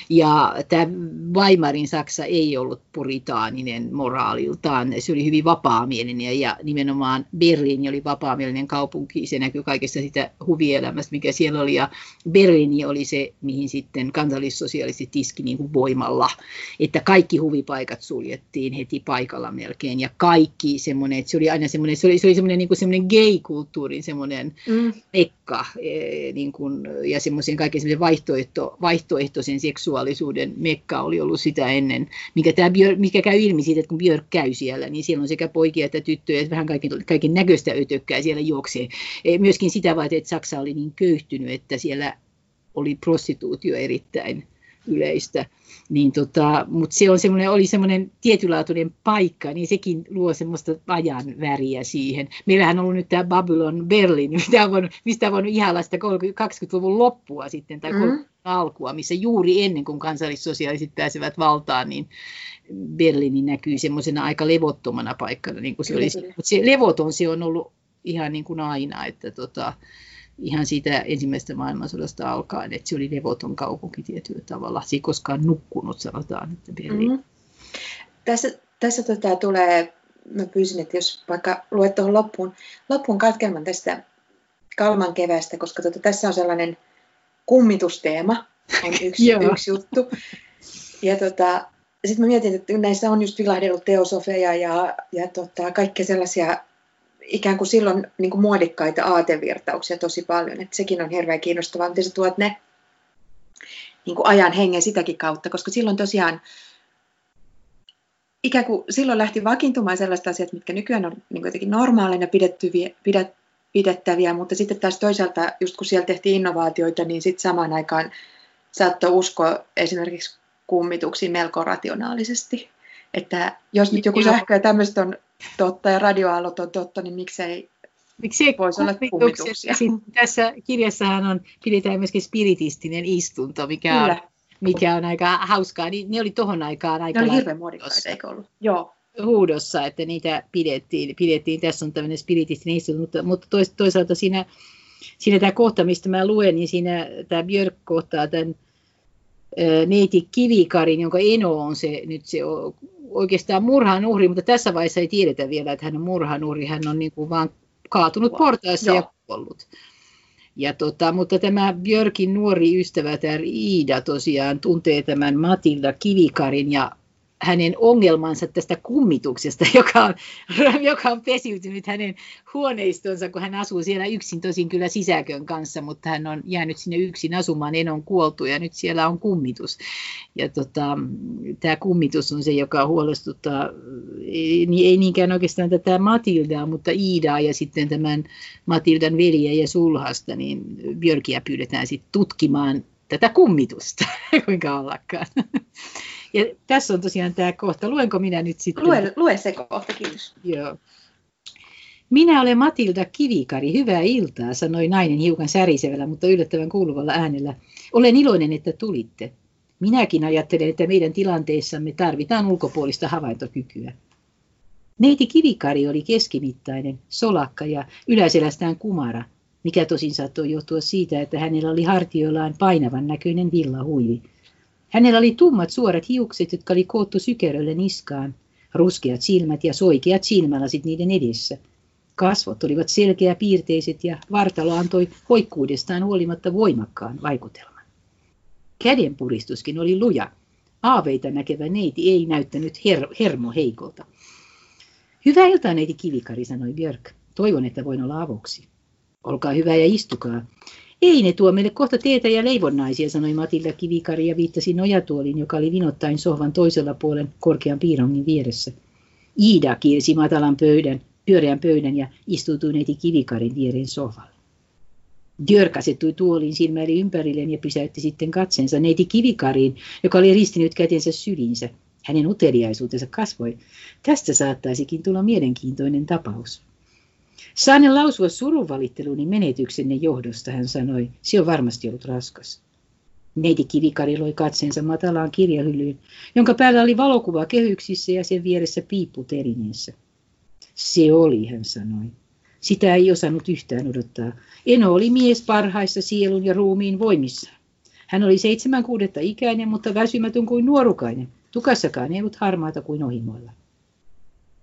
Ja tämä Weimarin Saksa ei ollut puritaaninen moraaliltaan, se oli hyvin vapaamielinen ja nimenomaan Berliini oli vapaamielinen kaupunki, se näkyy kaikesta sitä huvielämästä, mikä siellä oli ja Berliini oli se, mihin sitten kansallissosialistit iski niin kuin voimalla, että kaikki huvipaikat suljettiin heti paikalla melkein ja kaikki semmoinen, että se oli aina semmoinen, se oli, se oli semmoinen, niin kuin semmoinen gay-kulttuurin semmoinen mm. mekka e, niin kuin, ja semmoisen kaiken semmoisen vaihtoehto, vaihtoehto vaihtoehtoisen seksuaalisuuden mekka oli ollut sitä ennen, mikä, tämä Björk, mikä käy ilmi siitä, että kun Björk käy siellä, niin siellä on sekä poikia että tyttöjä, että vähän kaiken, kaiken näköistä ötökkää siellä juoksee. E, myöskin sitä vaati, että Saksa oli niin köyhtynyt, että siellä oli prostituutio erittäin yleistä. Niin tota, mutta se on semmoinen, oli semmoinen tietynlaatuinen paikka, niin sekin luo semmoista ajan väriä siihen. Meillähän on ollut nyt tämä Babylon Berlin, mistä on voinut, mistä on voinut ihailla sitä 20-luvun loppua sitten, tai mm alkua, missä juuri ennen kuin kansallissosiaaliset pääsevät valtaan, niin Berliini näkyy semmoisena aika levottomana paikkana. Niin kuin se, oli. Mutta se levoton se on ollut ihan niin kuin aina, että tota, ihan siitä ensimmäisestä maailmansodasta alkaen, että se oli levoton kaupunki tietyllä tavalla. Se ei koskaan nukkunut, sanotaan, että Berliini. Mm-hmm.
Tässä, tässä tota, tulee, mä pyysin, että jos vaikka luet tuohon loppuun, loppuun katkelman tästä Kalman kevästä, koska tota, tässä on sellainen kummitusteema, on yksi, yksi juttu. Ja tota, sitten mä mietin, että näissä on just vilahdellut teosofeja ja, ja tota, kaikkea sellaisia ikään kuin silloin niin kuin muodikkaita aatevirtauksia tosi paljon. Että sekin on hirveän kiinnostavaa, miten sä tuot ne niin kuin ajan hengen sitäkin kautta, koska silloin tosiaan ikään kuin silloin lähti vakiintumaan sellaiset asiat, mitkä nykyään on niin jotenkin normaaleina pidettyviä, pidet, pidettäviä, mutta sitten taas toisaalta, just kun siellä tehtiin innovaatioita, niin sitten samaan aikaan saattoi uskoa esimerkiksi kummituksiin melko rationaalisesti. Että jos nyt joku sähkö ja tämmöistä on totta ja radioaallot on totta, niin miksei
Miksi voisi olla kummituksia? Tässä kirjassahan on, pidetään myöskin spiritistinen istunto, mikä on, mikä on aika hauskaa. Niin ne oli tohon aikaan aika...
Ne oli hirveän muodikkaita, eikö ollut?
Joo huudossa, että niitä pidettiin. pidettiin. Tässä on tämmöinen spiritistinen istunto, mutta, mutta toisaalta siinä, siinä tämä kohta, mistä mä luen, niin siinä tämä Björk kohtaa tämän neiti Kivikarin, jonka Eno on se, nyt se oikeastaan murhan uhri, mutta tässä vaiheessa ei tiedetä vielä, että hän on murhan uhri, hän on niin kuin vaan kaatunut portaissa ja kuollut. Ja tota, mutta tämä Björkin nuori ystävä, tämä Iida tosiaan tuntee tämän Matilda Kivikarin ja hänen ongelmansa tästä kummituksesta, joka on, joka on pesiytynyt hänen huoneistonsa, kun hän asuu siellä yksin, tosin kyllä sisäkön kanssa, mutta hän on jäänyt sinne yksin asumaan, en on kuoltu ja nyt siellä on kummitus. Ja tota, tämä kummitus on se, joka huolestuttaa, ei, ei niinkään oikeastaan tätä Matildaa, mutta Iidaa ja sitten tämän Matildan veliä ja sulhasta, niin Björkiä pyydetään sitten tutkimaan tätä kummitusta, kuinka ollakaan. Ja tässä on tosiaan tämä kohta. Luenko minä nyt sitten?
Lue, lue se kohta, kiitos.
Joo. Minä olen Matilda Kivikari, hyvää iltaa, sanoi nainen hiukan särisevällä, mutta yllättävän kuuluvalla äänellä. Olen iloinen, että tulitte. Minäkin ajattelen, että meidän tilanteessamme tarvitaan ulkopuolista havaintokykyä. Neiti Kivikari oli keskimittainen, solakka ja yläselästään kumara, mikä tosin saattoi johtua siitä, että hänellä oli hartioillaan painavan näköinen villahuivi – Hänellä oli tummat suorat hiukset, jotka oli koottu sykerölle niskaan, ruskeat silmät ja soikeat silmälasit niiden edessä. Kasvot olivat selkeä piirteiset ja vartalo antoi hoikkuudestaan huolimatta voimakkaan vaikutelman. Kädenpuristuskin oli luja. Aaveita näkevä neiti ei näyttänyt her- hermo heikolta. Hyvää iltaa, neiti Kivikari, sanoi Björk. Toivon, että voin olla avuksi. Olkaa hyvä ja istukaa. Ei ne tuo meille kohta teetä ja leivonnaisia, sanoi Matilda Kivikari ja viittasi nojatuoliin, joka oli vinottain sohvan toisella puolen korkean piirongin vieressä. Iida kiirsi matalan pöydän, pyöreän pöydän ja istuutui neiti Kivikarin viereen sohvalle. Djörk asettui tuoliin, silmäili ympärilleen ja pysäytti sitten katsensa neiti Kivikariin, joka oli ristinyt kätensä syliinsä. Hänen uteliaisuutensa kasvoi. Tästä saattaisikin tulla mielenkiintoinen tapaus. Saanen lausua surunvalitteluni menetyksenne johdosta, hän sanoi. Se on varmasti ollut raskas. Neiti Kivikari loi katseensa matalaan kirjahyllyyn, jonka päällä oli valokuva kehyksissä ja sen vieressä piippu telineessä. Se oli, hän sanoi. Sitä ei osannut yhtään odottaa. Eno oli mies parhaissa sielun ja ruumiin voimissa. Hän oli seitsemän kuudetta ikäinen, mutta väsymätön kuin nuorukainen. Tukassakaan ei ollut harmaata kuin ohimoilla.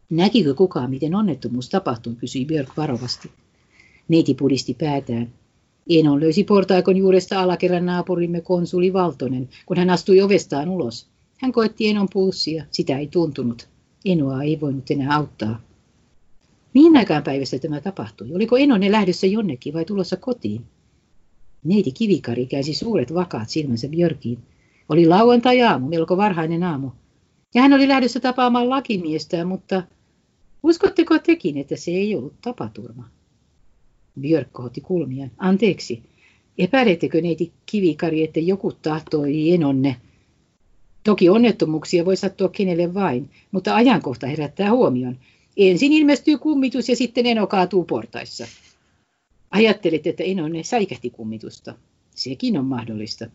Näkikö kukaan, miten onnettomuus tapahtui, kysyi Björk varovasti. Neiti pudisti päätään. Enon löysi portaikon juuresta alakerran naapurimme konsuli Valtonen, kun hän astui ovestaan ulos. Hän koetti Enon pulssia, sitä ei tuntunut. Enoa ei voinut enää auttaa. Mihin aikaan päivästä tämä tapahtui? Oliko Enone lähdössä jonnekin vai tulossa kotiin? Neiti Kivikari käsi suuret vakaat silmänsä Björkiin. Oli lauantai-aamu, melko varhainen aamu. Ja hän oli lähdössä tapaamaan lakimiestä, mutta Uskotteko tekin, että se ei ollut tapaturma? Björk kohotti kulmiaan. Anteeksi, epäilettekö neiti kivikari, että joku tahtoi enonne? Toki onnettomuuksia voi sattua kenelle vain, mutta ajankohta herättää huomion. Ensin ilmestyy kummitus ja sitten eno kaatuu portaissa. Ajattelit, että enonne säikähti kummitusta. Sekin on mahdollista.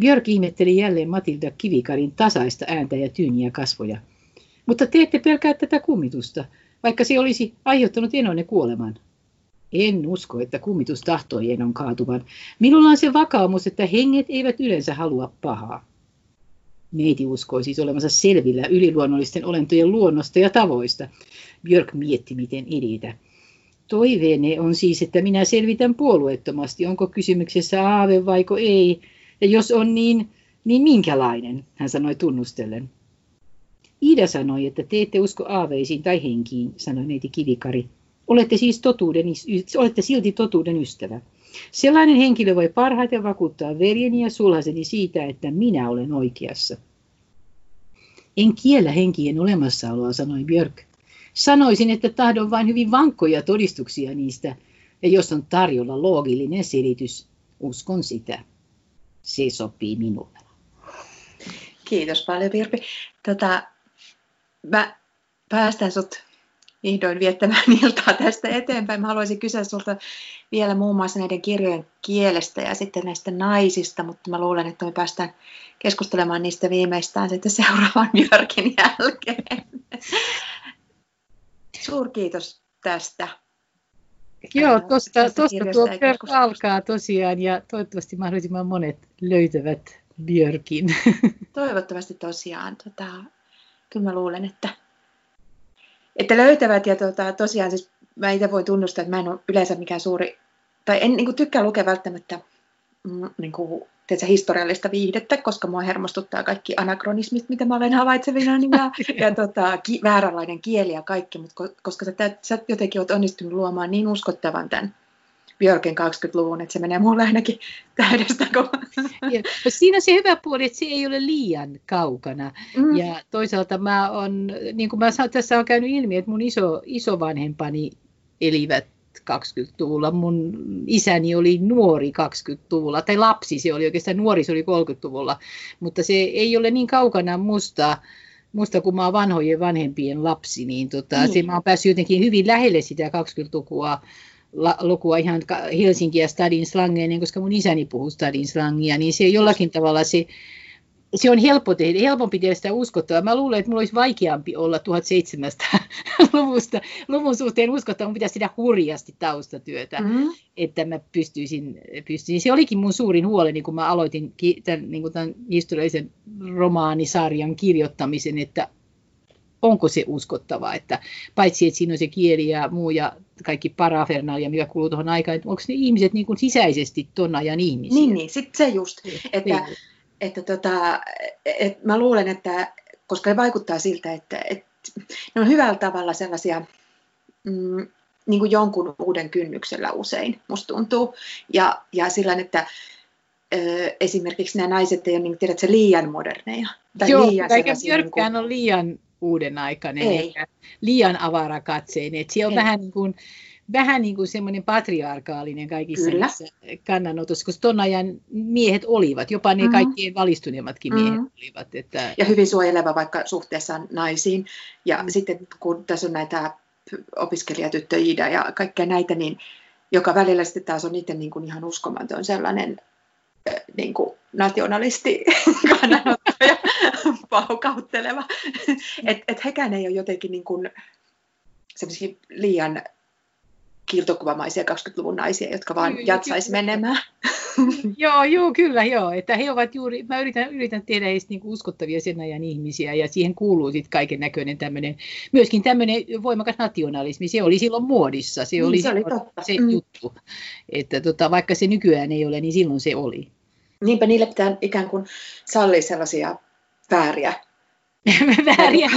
Björk ihmetteli jälleen Matilda Kivikarin tasaista ääntä ja tyyniä kasvoja. Mutta te ette pelkää tätä kummitusta, vaikka se olisi aiheuttanut Enonne kuoleman. En usko, että kummitus tahtoi Enon kaatuvan. Minulla on se vakaumus, että henget eivät yleensä halua pahaa. Neiti uskoi siis olevansa selvillä yliluonnollisten olentojen luonnosta ja tavoista. Björk mietti, miten edetä. Toiveenne on siis, että minä selvitän puolueettomasti, onko kysymyksessä aave vaiko ei, ja jos on niin, niin minkälainen, hän sanoi tunnustellen. Iida sanoi, että te ette usko aaveisiin tai henkiin, sanoi neiti Kivikari. Olette siis totuuden, olette silti totuuden ystävä. Sellainen henkilö voi parhaiten vakuuttaa veljeni ja sulhaseni siitä, että minä olen oikeassa. En kiellä henkien olemassaoloa, sanoi Björk. Sanoisin, että tahdon vain hyvin vankkoja todistuksia niistä, ja jos on tarjolla loogillinen selitys, uskon sitä. Se sopii minulle.
Kiitos paljon Virpi. Tota, mä päästän sut vihdoin viettämään iltaa tästä eteenpäin. Mä haluaisin kysyä sulta vielä muun muassa näiden kirjojen kielestä ja sitten näistä naisista, mutta mä luulen, että me päästään keskustelemaan niistä viimeistään sitten seuraavan Björkin jälkeen. Suurkiitos tästä.
Joo, tuosta tuo Björk alkaa tosiaan ja toivottavasti mahdollisimman monet löytävät Björkin.
Toivottavasti tosiaan. Tota, kyllä mä luulen, että että löytävät ja tota, tosiaan siis mä itse voin tunnustaa, että mä en ole yleensä mikään suuri, tai en niin kuin, tykkää lukea välttämättä mm, niin kuin, tiedätkö, historiallista viihdettä, koska mua hermostuttaa kaikki anakronismit, mitä mä olen havaitsevina, niin ja, ja tota, ki, vääränlainen kieli ja kaikki, mutta koska sä, sä jotenkin oot onnistunut luomaan niin uskottavan tämän Björken 20-luvun, että se menee mulle ainakin täydestä. Kun...
Ja, siinä se hyvä puoli, että se ei ole liian kaukana. Mm. Ja toisaalta mä on, niin kuin mä sanon, tässä on käynyt ilmi, että mun iso, isovanhempani elivät 20-luvulla. Mun isäni oli nuori 20-luvulla, tai lapsi se oli oikeastaan nuori, se oli 30-luvulla, mutta se ei ole niin kaukana musta, musta kun mä oon vanhojen vanhempien lapsi, niin, tota, niin. Se, mä oon päässyt jotenkin hyvin lähelle sitä 20-lukua lukua ihan Helsinkiä stadin slangeen, niin koska mun isäni puhuu stadin slangia, niin se jollakin tavalla se, se on helppo tehdä, helpompi tehdä sitä uskottavaa. Mä luulen, että mulla olisi vaikeampi olla 1700-luvusta luvun suhteen uskottava. Mun pitäisi tehdä hurjasti taustatyötä, mm-hmm. että mä pystyisin, pystyisin. Se olikin mun suurin huoleni, kun mä aloitin tämän, niin tämän historiallisen romaanisarjan kirjoittamisen, että onko se uskottava, että paitsi että siinä on se kieli ja muu ja kaikki parafernalia, mikä kuuluu tuohon aikaan, että onko ne ihmiset niin kuin sisäisesti ton ajan ihmisiä?
Niin, niin sitten se just, että, niin. että tota, et mä luulen, että koska se vaikuttaa siltä, että, että ne on hyvällä tavalla sellaisia mm, niin kuin jonkun uuden kynnyksellä usein, musta tuntuu. Ja, ja sillä että ö, esimerkiksi nämä naiset ei ole niin, tiedätkö, liian moderneja.
Tai Joo, liian eikä Björkkään niin kuin... ole liian uuden aikainen, Ei. liian avarakatseinen. Että se on Ei. vähän niin kuin, vähän niin kuin semmoinen patriarkaalinen kaikissa Kyllä. kannanotossa, koska tuon ajan miehet olivat, jopa ne mm-hmm. kaikkien valistuneemmatkin miehet mm-hmm. olivat. Että...
Ja hyvin suojeleva vaikka suhteessa naisiin. Ja mm-hmm. sitten kun tässä on näitä opiskelijatyttö Iida ja kaikkea näitä, niin joka välillä sitten taas on itse niin kuin ihan uskomaton sellainen niin kuin nationalisti kannanottoja paukautteleva. Että et hekään ei ole jotenkin niin kuin, liian kiiltokuvamaisia 20-luvun naisia, jotka vaan kyllä, jatsaisi kyllä. menemään.
joo, joo, kyllä, joo. Että he ovat juuri, mä yritän, yritän tehdä heistä niin uskottavia sen ajan ihmisiä ja siihen kuuluu sitten kaiken näköinen tämmöinen, myöskin tämmöinen voimakas nationalismi, se oli silloin muodissa, se niin, oli,
se, oli totta.
se mm. juttu. Että tota, vaikka se nykyään ei ole, niin silloin se oli.
Niinpä niille pitää ikään kuin sallia sellaisia vääriä
vääriä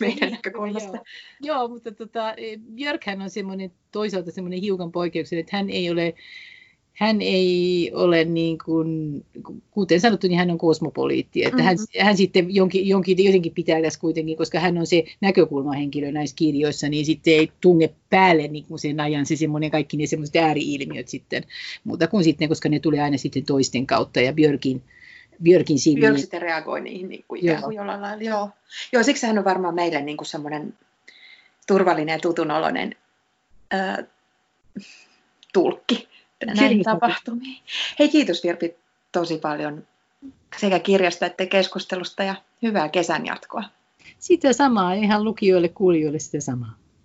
meidän näkökulmasta.
Joo, joo mutta tota, Björkhän on semmoinen, toisaalta semmoinen hiukan poikkeuksellinen, että hän ei ole hän ei ole niin kuin, kuten sanottu, niin hän on kosmopoliitti. Että mm-hmm. hän, hän sitten jonkin, jonkin, jotenkin pitää tässä kuitenkin, koska hän on se näkökulmahenkilö näissä kirjoissa, niin sitten ei tunge päälle niin kuin sen ajan se semmoinen kaikki ne semmoiset ääriilmiöt sitten, muuta kuin sitten, koska ne tulee aina sitten toisten kautta ja Björkin, Björkin silmiin.
Björk sitten reagoi niihin niin kuin ikään kuin jollain lailla. Joo. joo, siksi hän on varmaan meille niin kuin semmoinen turvallinen ja tutunoloinen tulkki näihin tapahtumiin. Hei kiitos Virpi tosi paljon sekä kirjasta että keskustelusta ja hyvää kesän jatkoa.
Sitä samaa, ihan lukijoille, kuulijoille sitä samaa.